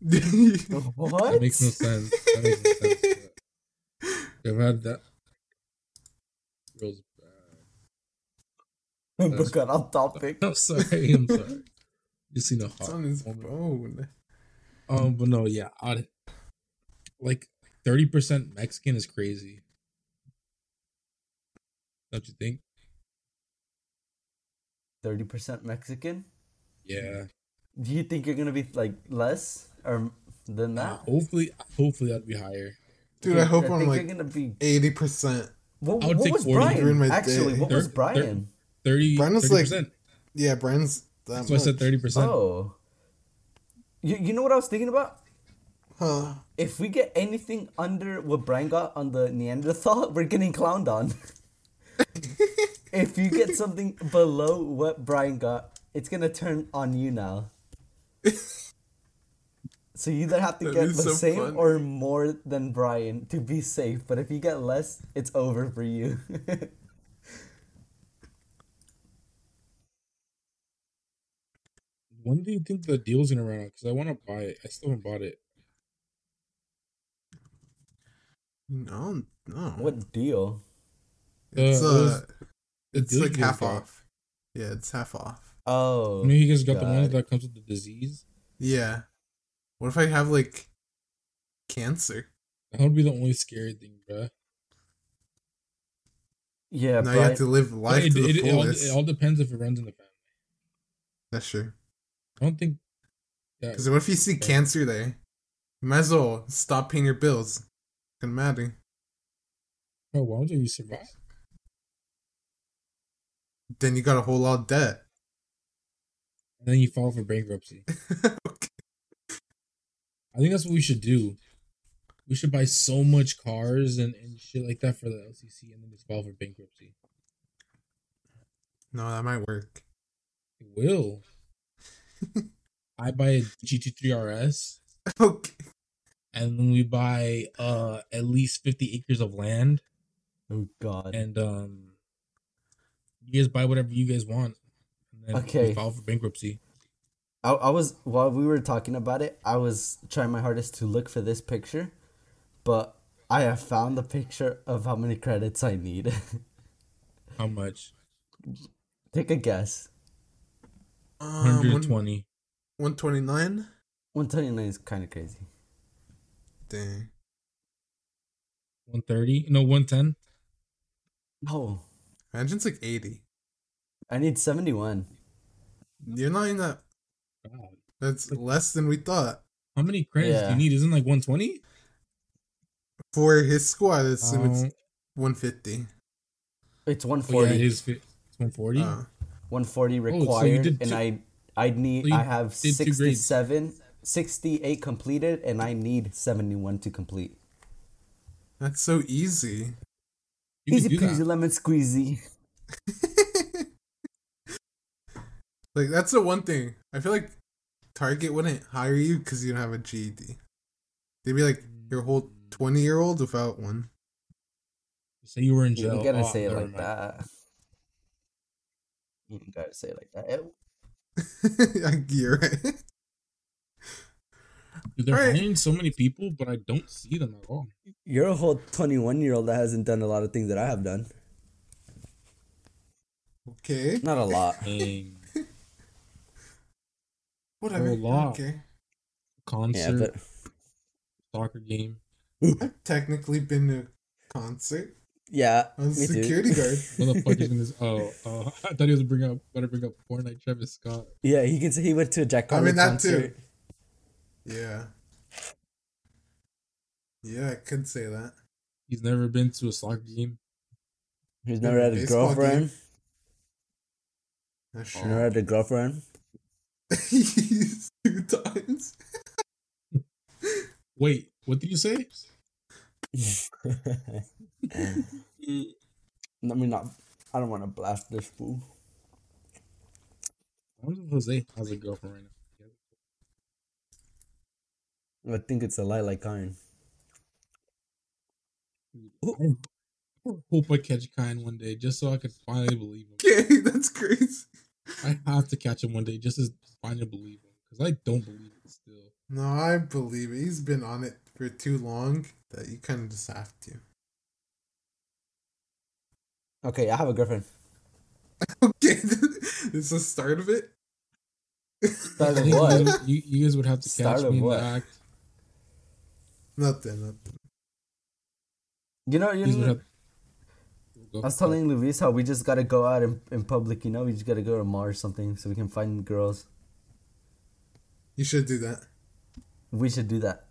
what? That makes no sense. That makes no sense. I've had that. Girls bad. But got off topic. I'm sorry. I'm sorry. You seen a It's hot on his woman. phone. Um, but no, yeah, I'd like thirty percent Mexican is crazy. Don't you think? Thirty percent Mexican. Yeah. Do you think you're gonna be like less or than Uh, that? hopefully, hopefully that'd be higher. Dude, I hope I I'm think like you're gonna be. eighty percent. What, what was 40 Brian? Actually, day. what was Thir- thir- Brian? 30 Brian was like- percent. Yeah, Brian's that That's why I said thirty percent. Oh, you you know what I was thinking about? Huh. If we get anything under what Brian got on the Neanderthal, we're getting clowned on. if you get something below what Brian got, it's gonna turn on you now. So you either have to That'd get the so same funny. or more than Brian to be safe. But if you get less, it's over for you. When do you think the deal's gonna run out? Because I want to buy it. I still haven't bought it. No, no. what deal? It's Uh, it uh, was- the it's like half got. off. Yeah, it's half off. Oh, You know, you guys got the one that comes with the disease. Yeah. What if I have like cancer? That would be the only scary thing, bruh. now yeah, Brian. you have to live life it, to the it, it all, it all depends if it runs in the family. That's true. I don't think. Because what if you see cancer there? You might as well stop paying your bills. Can matter. bro, why would you survive? Then you got a whole lot of debt. And then you file for bankruptcy. okay. I think that's what we should do. We should buy so much cars and, and shit like that for the LCC and then just file for bankruptcy. No, that might work. It will. I buy a GT3 RS Okay. and then we buy uh at least 50 acres of land oh God. and um you guys buy whatever you guys want and then Okay. we file for bankruptcy. I, I was while we were talking about it, I was trying my hardest to look for this picture, but I have found the picture of how many credits I need. How much? Take a guess. Um, 120. 129? 129 is kind of crazy. Dang. 130? No, 110? No, Imagine it's like 80. I need 71. You're not in that. God. That's less than we thought. How many credits do you need? Isn't like 120? For his squad, I assume Oh, it's 150. It's oh, 140. yeah, it is. fi- It's 140? Uh, 140 so you required, did and two- I I need so I have did two grades. 67 68 completed, and I need 71 to complete. That's so easy. You Easy peasy that. lemon squeezy. like that's the one thing. I feel like Target wouldn't hire you because you don't have a GED. They'd be like your whole twenty year old without one. Say you were in You jail. ain't gotta Oh, say it like mind. that. You ain't gotta say it like that. Like, You're right. Dude, they're Alright. hiring so many people, but I don't see them at all. You're a whole 21 year old that hasn't done a lot of things that I have done. Okay. Not a lot. Dang. Whatever. A lot. Okay. Concert, yeah, but soccer game. I've technically been to a concert. Yeah, I was me a too. security guard. Motherfuckers in this. Oh, oh, I thought he was bring up. Better bring up Fortnite. Travis Scott. yeah, he can say he went to a Jack I mean, that too. Yeah. Yeah, I could say that. He's never been to a soccer game. He's never had a girlfriend. game. That's. He's never had a girlfriend. Two times. Wait, what did you say? Let me not. I don't want to blast this fool. I wonder if Jose has a girlfriend right now. I think it's a lie like iron. I hope I catch Kyan one day just so I can finally believe him. Okay, that's crazy. I have to catch him one day just to finally believe him because I don't believe it still. No, I believe it. He's been on it for too long that you kind of just have to. Okay, I have a girlfriend. Okay, this is the start of it. Start of you, what? guys- you, you guys would have to catch of me in what? the act. Nothing, nothing. You know, you You guys would know. have- Go- I was telling Luis how we just gotta go out in, in public. You know, we just gotta go to Mars or something so we can find girls. You should do that. We should do that.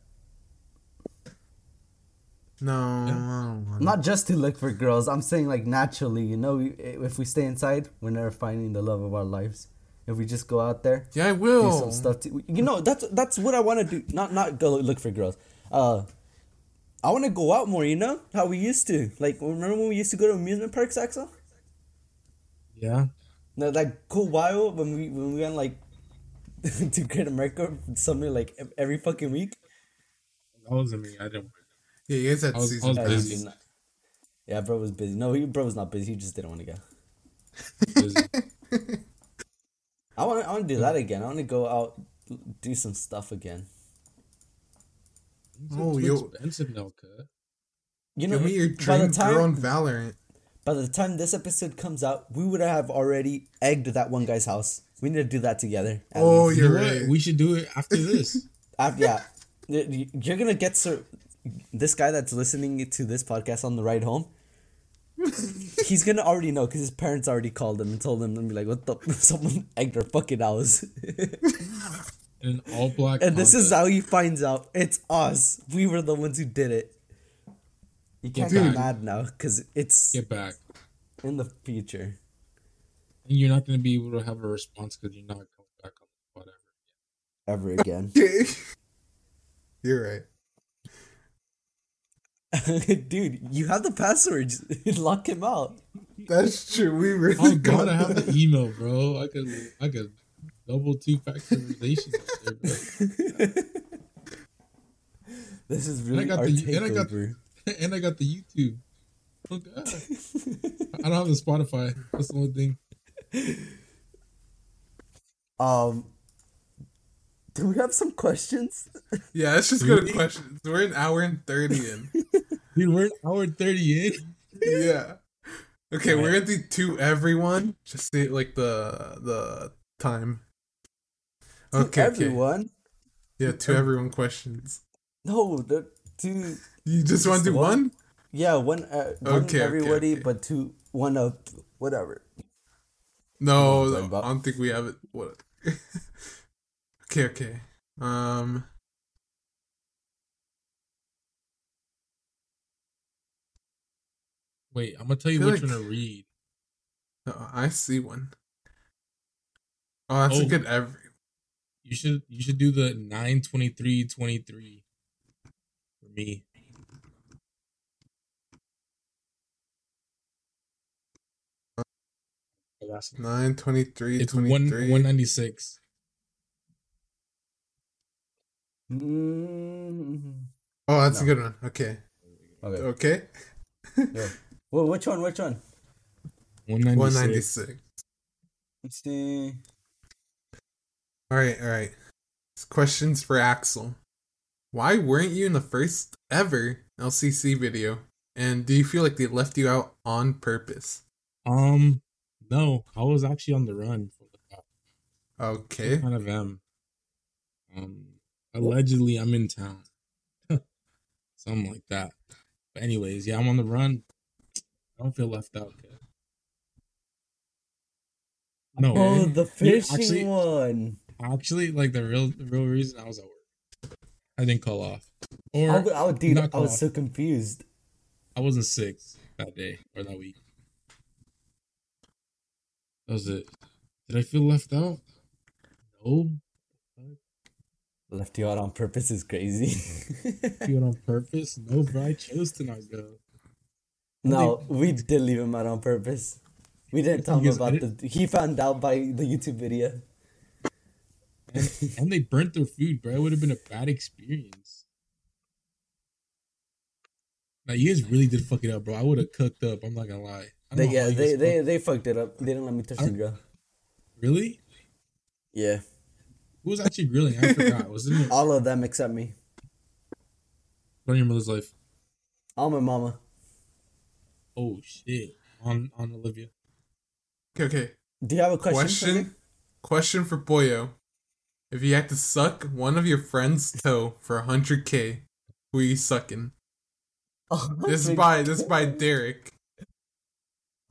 No, I don't just to look for girls. I'm saying like naturally. You know, if we stay inside, we're never finding the love of our lives. If we just go out there, Yeah, I do will. some stuff. To, you know, that's that's what I want to do. Not not go look for girls. Uh, I want to go out more. You know how we used to. Like remember when we used to go to amusement parks, Axel? Yeah. No, that cool while when we when we went like to Great America something like every fucking week. That wasn't me. I didn't. Yeah, you guys had I was- I season was Yeah, busy. he's Yeah, bro was busy. No, he bro was not busy. He just didn't want to go. I want I want to do that again. I want to go out, do some stuff again. Oh, too yo- expensive now, cut. You know, Give me your by the dream girl in time Valorant. by the time this episode comes out, we would have already egged that one guy's house. We need to do that together. Oh, least. You know You're right. We should do it after this. Af- yeah, Y- y- you're gonna get so this guy that's listening to this podcast on the ride home. he's gonna already know because his parents already called him and told him and be like, "What the? Someone egged our fucking house." in an all black. and this is how he finds out it's us. We were the ones who did it. You can't Dude. get mad now because it's get back, in the future. and you're not gonna be able to have a response because you're not coming back on whatever. Ever again, Okay. You're right. dude. You have the passwords. Lock him out. That's true. We really Oh got god, I have the email, bro. I could, I could double two factorization. out there. This is And I really got our the, and I got, takeover. and I got the YouTube. Oh god, I don't have the Spotify. That's the only thing. Um, do we have some questions? Yeah, let's just go to questions. We're an hour and 30 in. Dude, we're an hour thirty in. yeah. Okay, we're gonna do two everyone. Just say like the the time. To Okay, okay. everyone. Yeah, two everyone questions. No, the two. You just want to do one? one? Yeah, one. Uh, one Okay, okay, everybody, okay. but two. One of whatever. No, no, I'm I don't think we have it. What? okay, okay. Um. Wait, I'm gonna tell you which like- one to read. uh, I see one. Oh, that's a Oh. good every. You should you should do the nine twenty three twenty three for me. Nine twenty three It's one one ninety six. Mm, Oh, that's a good one. Okay. okay. Okay. Yeah. Well, which one? Which one? One One ninety ninety six. six. Let's see. All right, all right. This question's for Axel. Why weren't you in the first ever LCC video? And do you feel like they left you out on purpose? Um, no, I was actually on the run for the. Okay. Kind of am. Um, allegedly, I'm in town. Something like that. But anyways, yeah, I'm on the run. I don't feel left out. Kid. No, Oh, eh? the Yeah, fishing actually- one. actually, like the real, the real reason I was at work. I didn't call off, or I, was- I, was- dude, not I was call so confused. I wasn't sick that day or that week. That was it. Did I feel left out? No. Left you out on purpose is crazy. Do it on purpose? No, bro. I chose to not go. no, we did leave him out on purpose. We didn't tell him about the. He found out by the YouTube video. And, and they burnt their food, bro. It would have been a bad experience. Now you guys really did fuck it up, bro. I would have cooked up. I'm not gonna lie. They, yeah, they, they they fucked it up. They didn't let me touch the grill. really. Yeah, Who was actually grilling? I forgot. Wasn't it all of them except me. on your mother's life? All my mama. Oh shit! On on Olivia. Okay, okay. Do you have a question? Question question for Boyo. If you had to suck one of your friend's toe for 100k, who are you sucking? Oh, This is by this is by Derek.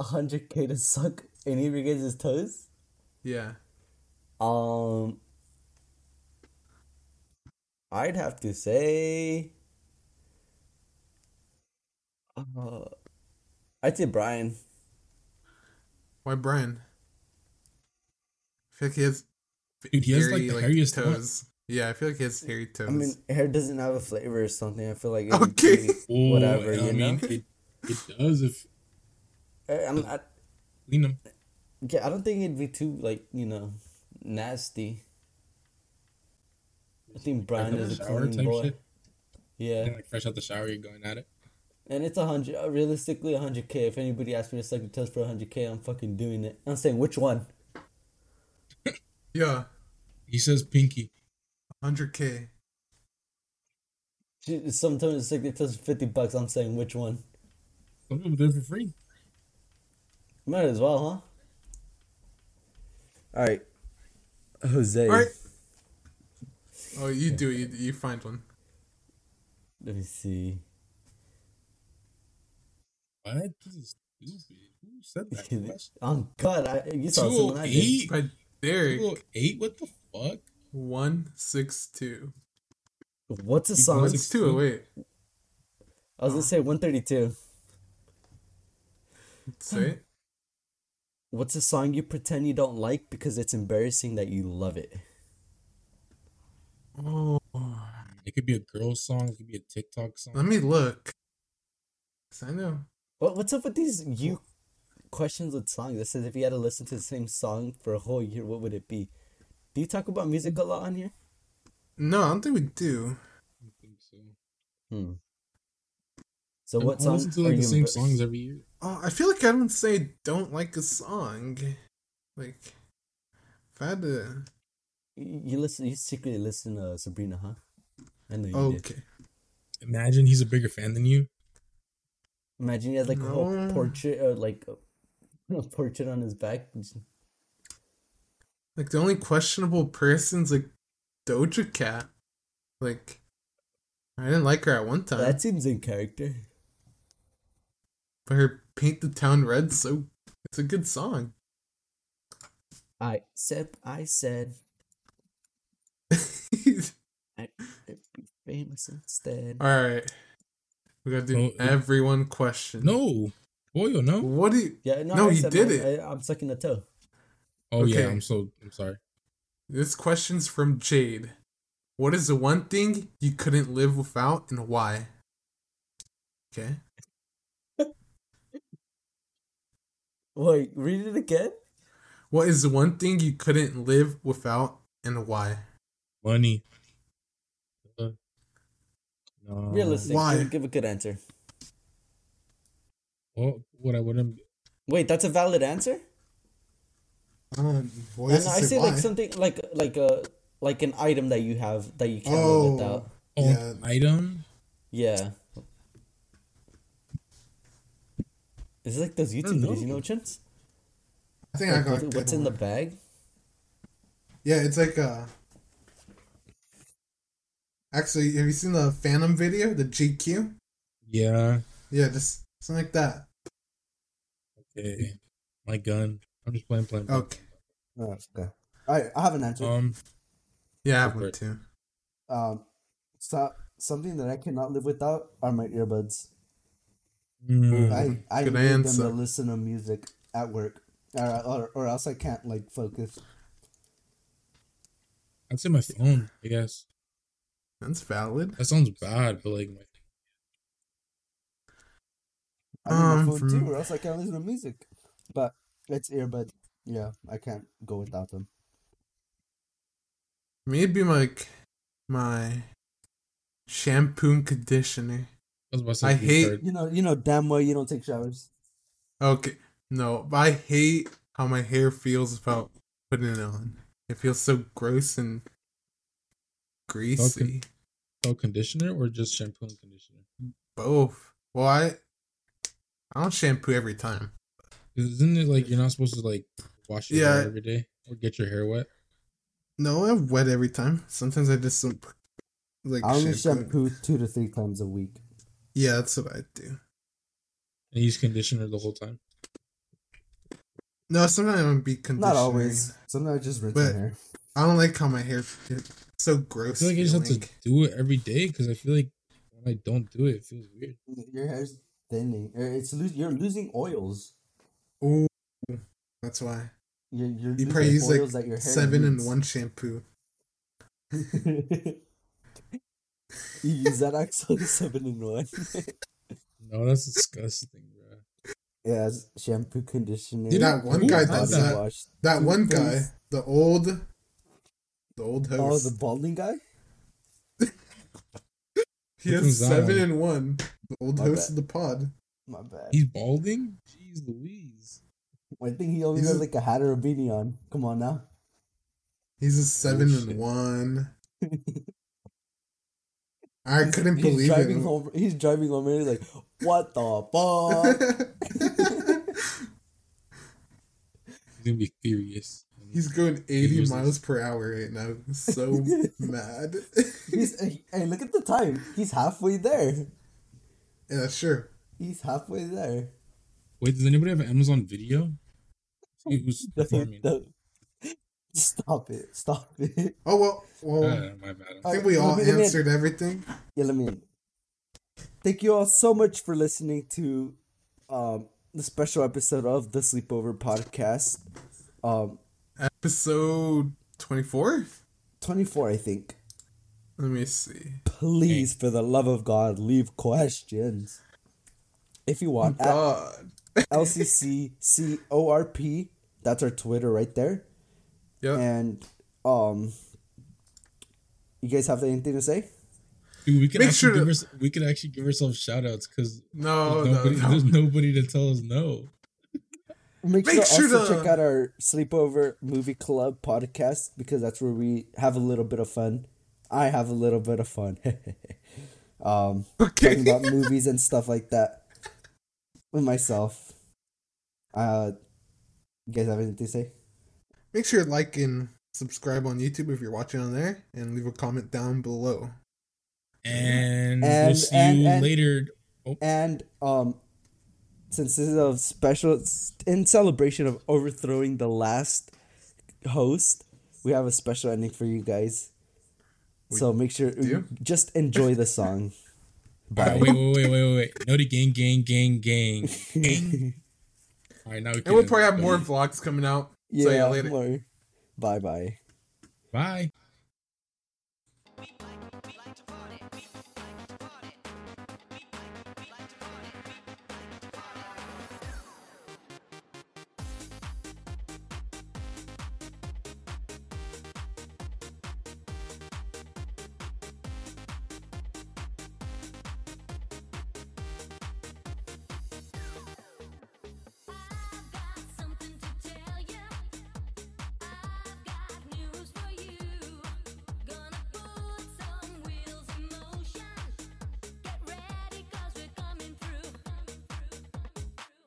hundred k to suck any of your guys' toes. Yeah. Um, I'd have to say, uh, I'd say Brian. Why Brian? I feel like he has Dude, he has, like, the hairiest toe. toes. Yeah, I feel like he has hairy toes. I mean, hair doesn't have a flavor or something. I feel like it'd be Okay. pretty- Oh, Whatever, I you mean, know? it, it does if I- I'm not. clean them. Yeah, I don't think it'd be too like you know, nasty. I think Brian Like, is a shower clean type boy. shit. Yeah, And, like fresh out the shower, you're going at it. and it's a hundred. uh, Realistically, a hundred k. If anybody asks me to suck your toes for a hundred k, I'm fucking doing it. I'm saying which one. yeah, He says pinky. 100k. She- Sometimes suck your toes for fifty bucks. I'm saying which one. Some people do it for free. Might as well, huh? All right, Jose. All right. Oh, you do. You, you find one. Let me see. What? This is stupid. Who said that? Oh God, I, you saw something oh I did. By Derek. 208? What the fuck? 162. What's a song? 162. Oh, wait. I was gonna say one thirty two. Say it. What's a song you pretend you don't like because it's embarrassing that you love it? Oh. It could be a girl song. It could be a TikTok song. Let me look. 'Cause I know. What what's up with these you questions with songs? It says if you had to listen to the same song for a whole year, what would it be? Do you talk about music a lot on here? No, I don't think we do. I don't think so. Hmm. So I- what songs? song listen to are like you the same embar- songs every year. Oh, I feel like I don't say don't like a song. Like, if I had to. You you listen. You secretly listen to uh, Sabrina, huh? I know you did. Okay. Imagine he's a bigger fan than you. Imagine he has like a whole portrait, or like a, a portrait on his back. Like, the only questionable person's like Doja Cat. Like, I didn't like her at one time. That seems in character. But her Paint the Town Red, so it's a good song. I said, I said, I'd be famous instead. Alright. We gotta do uh, everyone question. No. Boyo, no. What do you. Yeah, no, No, I he said did mine. it. I, I'm sucking a toe. Oh yeah, I'm so I'm sorry. This question's from Jade. What is the one thing you couldn't live without and why? Okay. Wait, read it again. What is the one thing you couldn't live without and why? Money. Uh, no. Realistic. Why? Give, give a good answer. Well, what I wouldn't. Wait, that's a valid answer. Um, well, And I say like something like like a like an item that you have that you can't live Oh. without. Oh, Yeah. item. Yeah. Is it like those YouTube videos, you know. know, Chins? I think I Like, got a what- good what's in the bag? Yeah, it's like uh. Actually, have you seen the Phantom video, the GQ? Yeah. Yeah, just something like that. Okay. My gun. I'm just playing, playing. playing. Okay. Oh, okay. I I have an answer. Um. Yeah, I have one too. Um, so, something that I cannot live without are my earbuds. mm, I I Good need them to listen to music at work, or, or or else I can't like focus. I'd say my phone. I guess That's valid. that sounds bad, but like my I need Um, my phone for too, or else I can't listen to music. But it's earbud. Yeah, I can't go without them. Me, like my shampoo and conditioner. I was about to say I hate- card. You know, you know damn well you don't take showers. Okay, no, but I hate how my hair feels about putting it on. It feels so gross and greasy. Oh, conditioner or just shampoo and conditioner? Both. Well, I I don't shampoo every time. Isn't it like you're not supposed to like wash your Yeah. hair every day or get your hair wet? No, I wet every time. Sometimes I just don't like I only shampoo. shampoo two to three times a week. Yeah, that's what I do. And use conditioner the whole time. No, sometimes I would be conditioning. Not always. Sometimes I just rinse But- my hair. I don't like how my hair it's gross. I feel like I just have to do it every day because I feel like when I don't do it, it feels weird. Your hair's thinning. Uh, it's lo- you're losing oils. Oh, that's why. You're, you're You probably use like that your hair seven in one shampoo. you use that actually seven in one. No, that's disgusting, bro. yeah, it's shampoo, conditioner. Dude, that one guy does does that? that. Wash. That one guy, the old, the old house. Oh, the balding guy. he Which has seven one? in one. The old My host bad. of the pod. My bad. He's balding? Jeez Louise. I think he only He's has a- like a hat or a beanie on. Come on now. He's a seven shit. and one. I He's- couldn't believe it. he's believe driving it. home. He's driving home and he's like, "What the fuck?" He's gonna be furious. He's going 80 Here's miles per hour right now. So mad. He's hey, hey, look at the time. He's halfway there. yeah, sure. He's halfway there. Wait, does anybody have Amazon Video? See who's performing? Don't- Stop it! Stop it! Oh well. Well, Uh, my bad. I think we Let all me- answered everything. Yeah, let me. Thank you all so much for listening to um the special episode of the Sleepover Podcast. Um, Episode 24. 24, I think. Let me see. Please, for the love of God, leave questions. If you want, at God. LCCCORP, that's our Twitter right there. Yep. And, um, you guys have anything to say? Dude, we could Make actually sure to- give we could actually give ourselves shout outs because No, there's, no, nobody, no. there's nobody to tell us no. Make, Make sure, sure also to- check out our Sleepover Movie Club podcast because that's where we have a little bit of fun. I have a little bit of fun. um, Okay. talking about movies and stuff like that with myself. Uh, you guys have anything to say? Make sure to like and subscribe on YouTube if you're watching on there, and leave a comment down below. And, we'll see and- you and- later. Oh, And um, since this is a special in celebration of overthrowing the last host, we have a special ending for you guys. so make sure do? just enjoy the song. all right, wait, wait, wait, wait, wait, wait. No, the gang, gang, gang, gang, gang. All right, now we can. And we'll probably have more vlogs coming out. yeah, so yeah, later. more. Bye bye. Bye.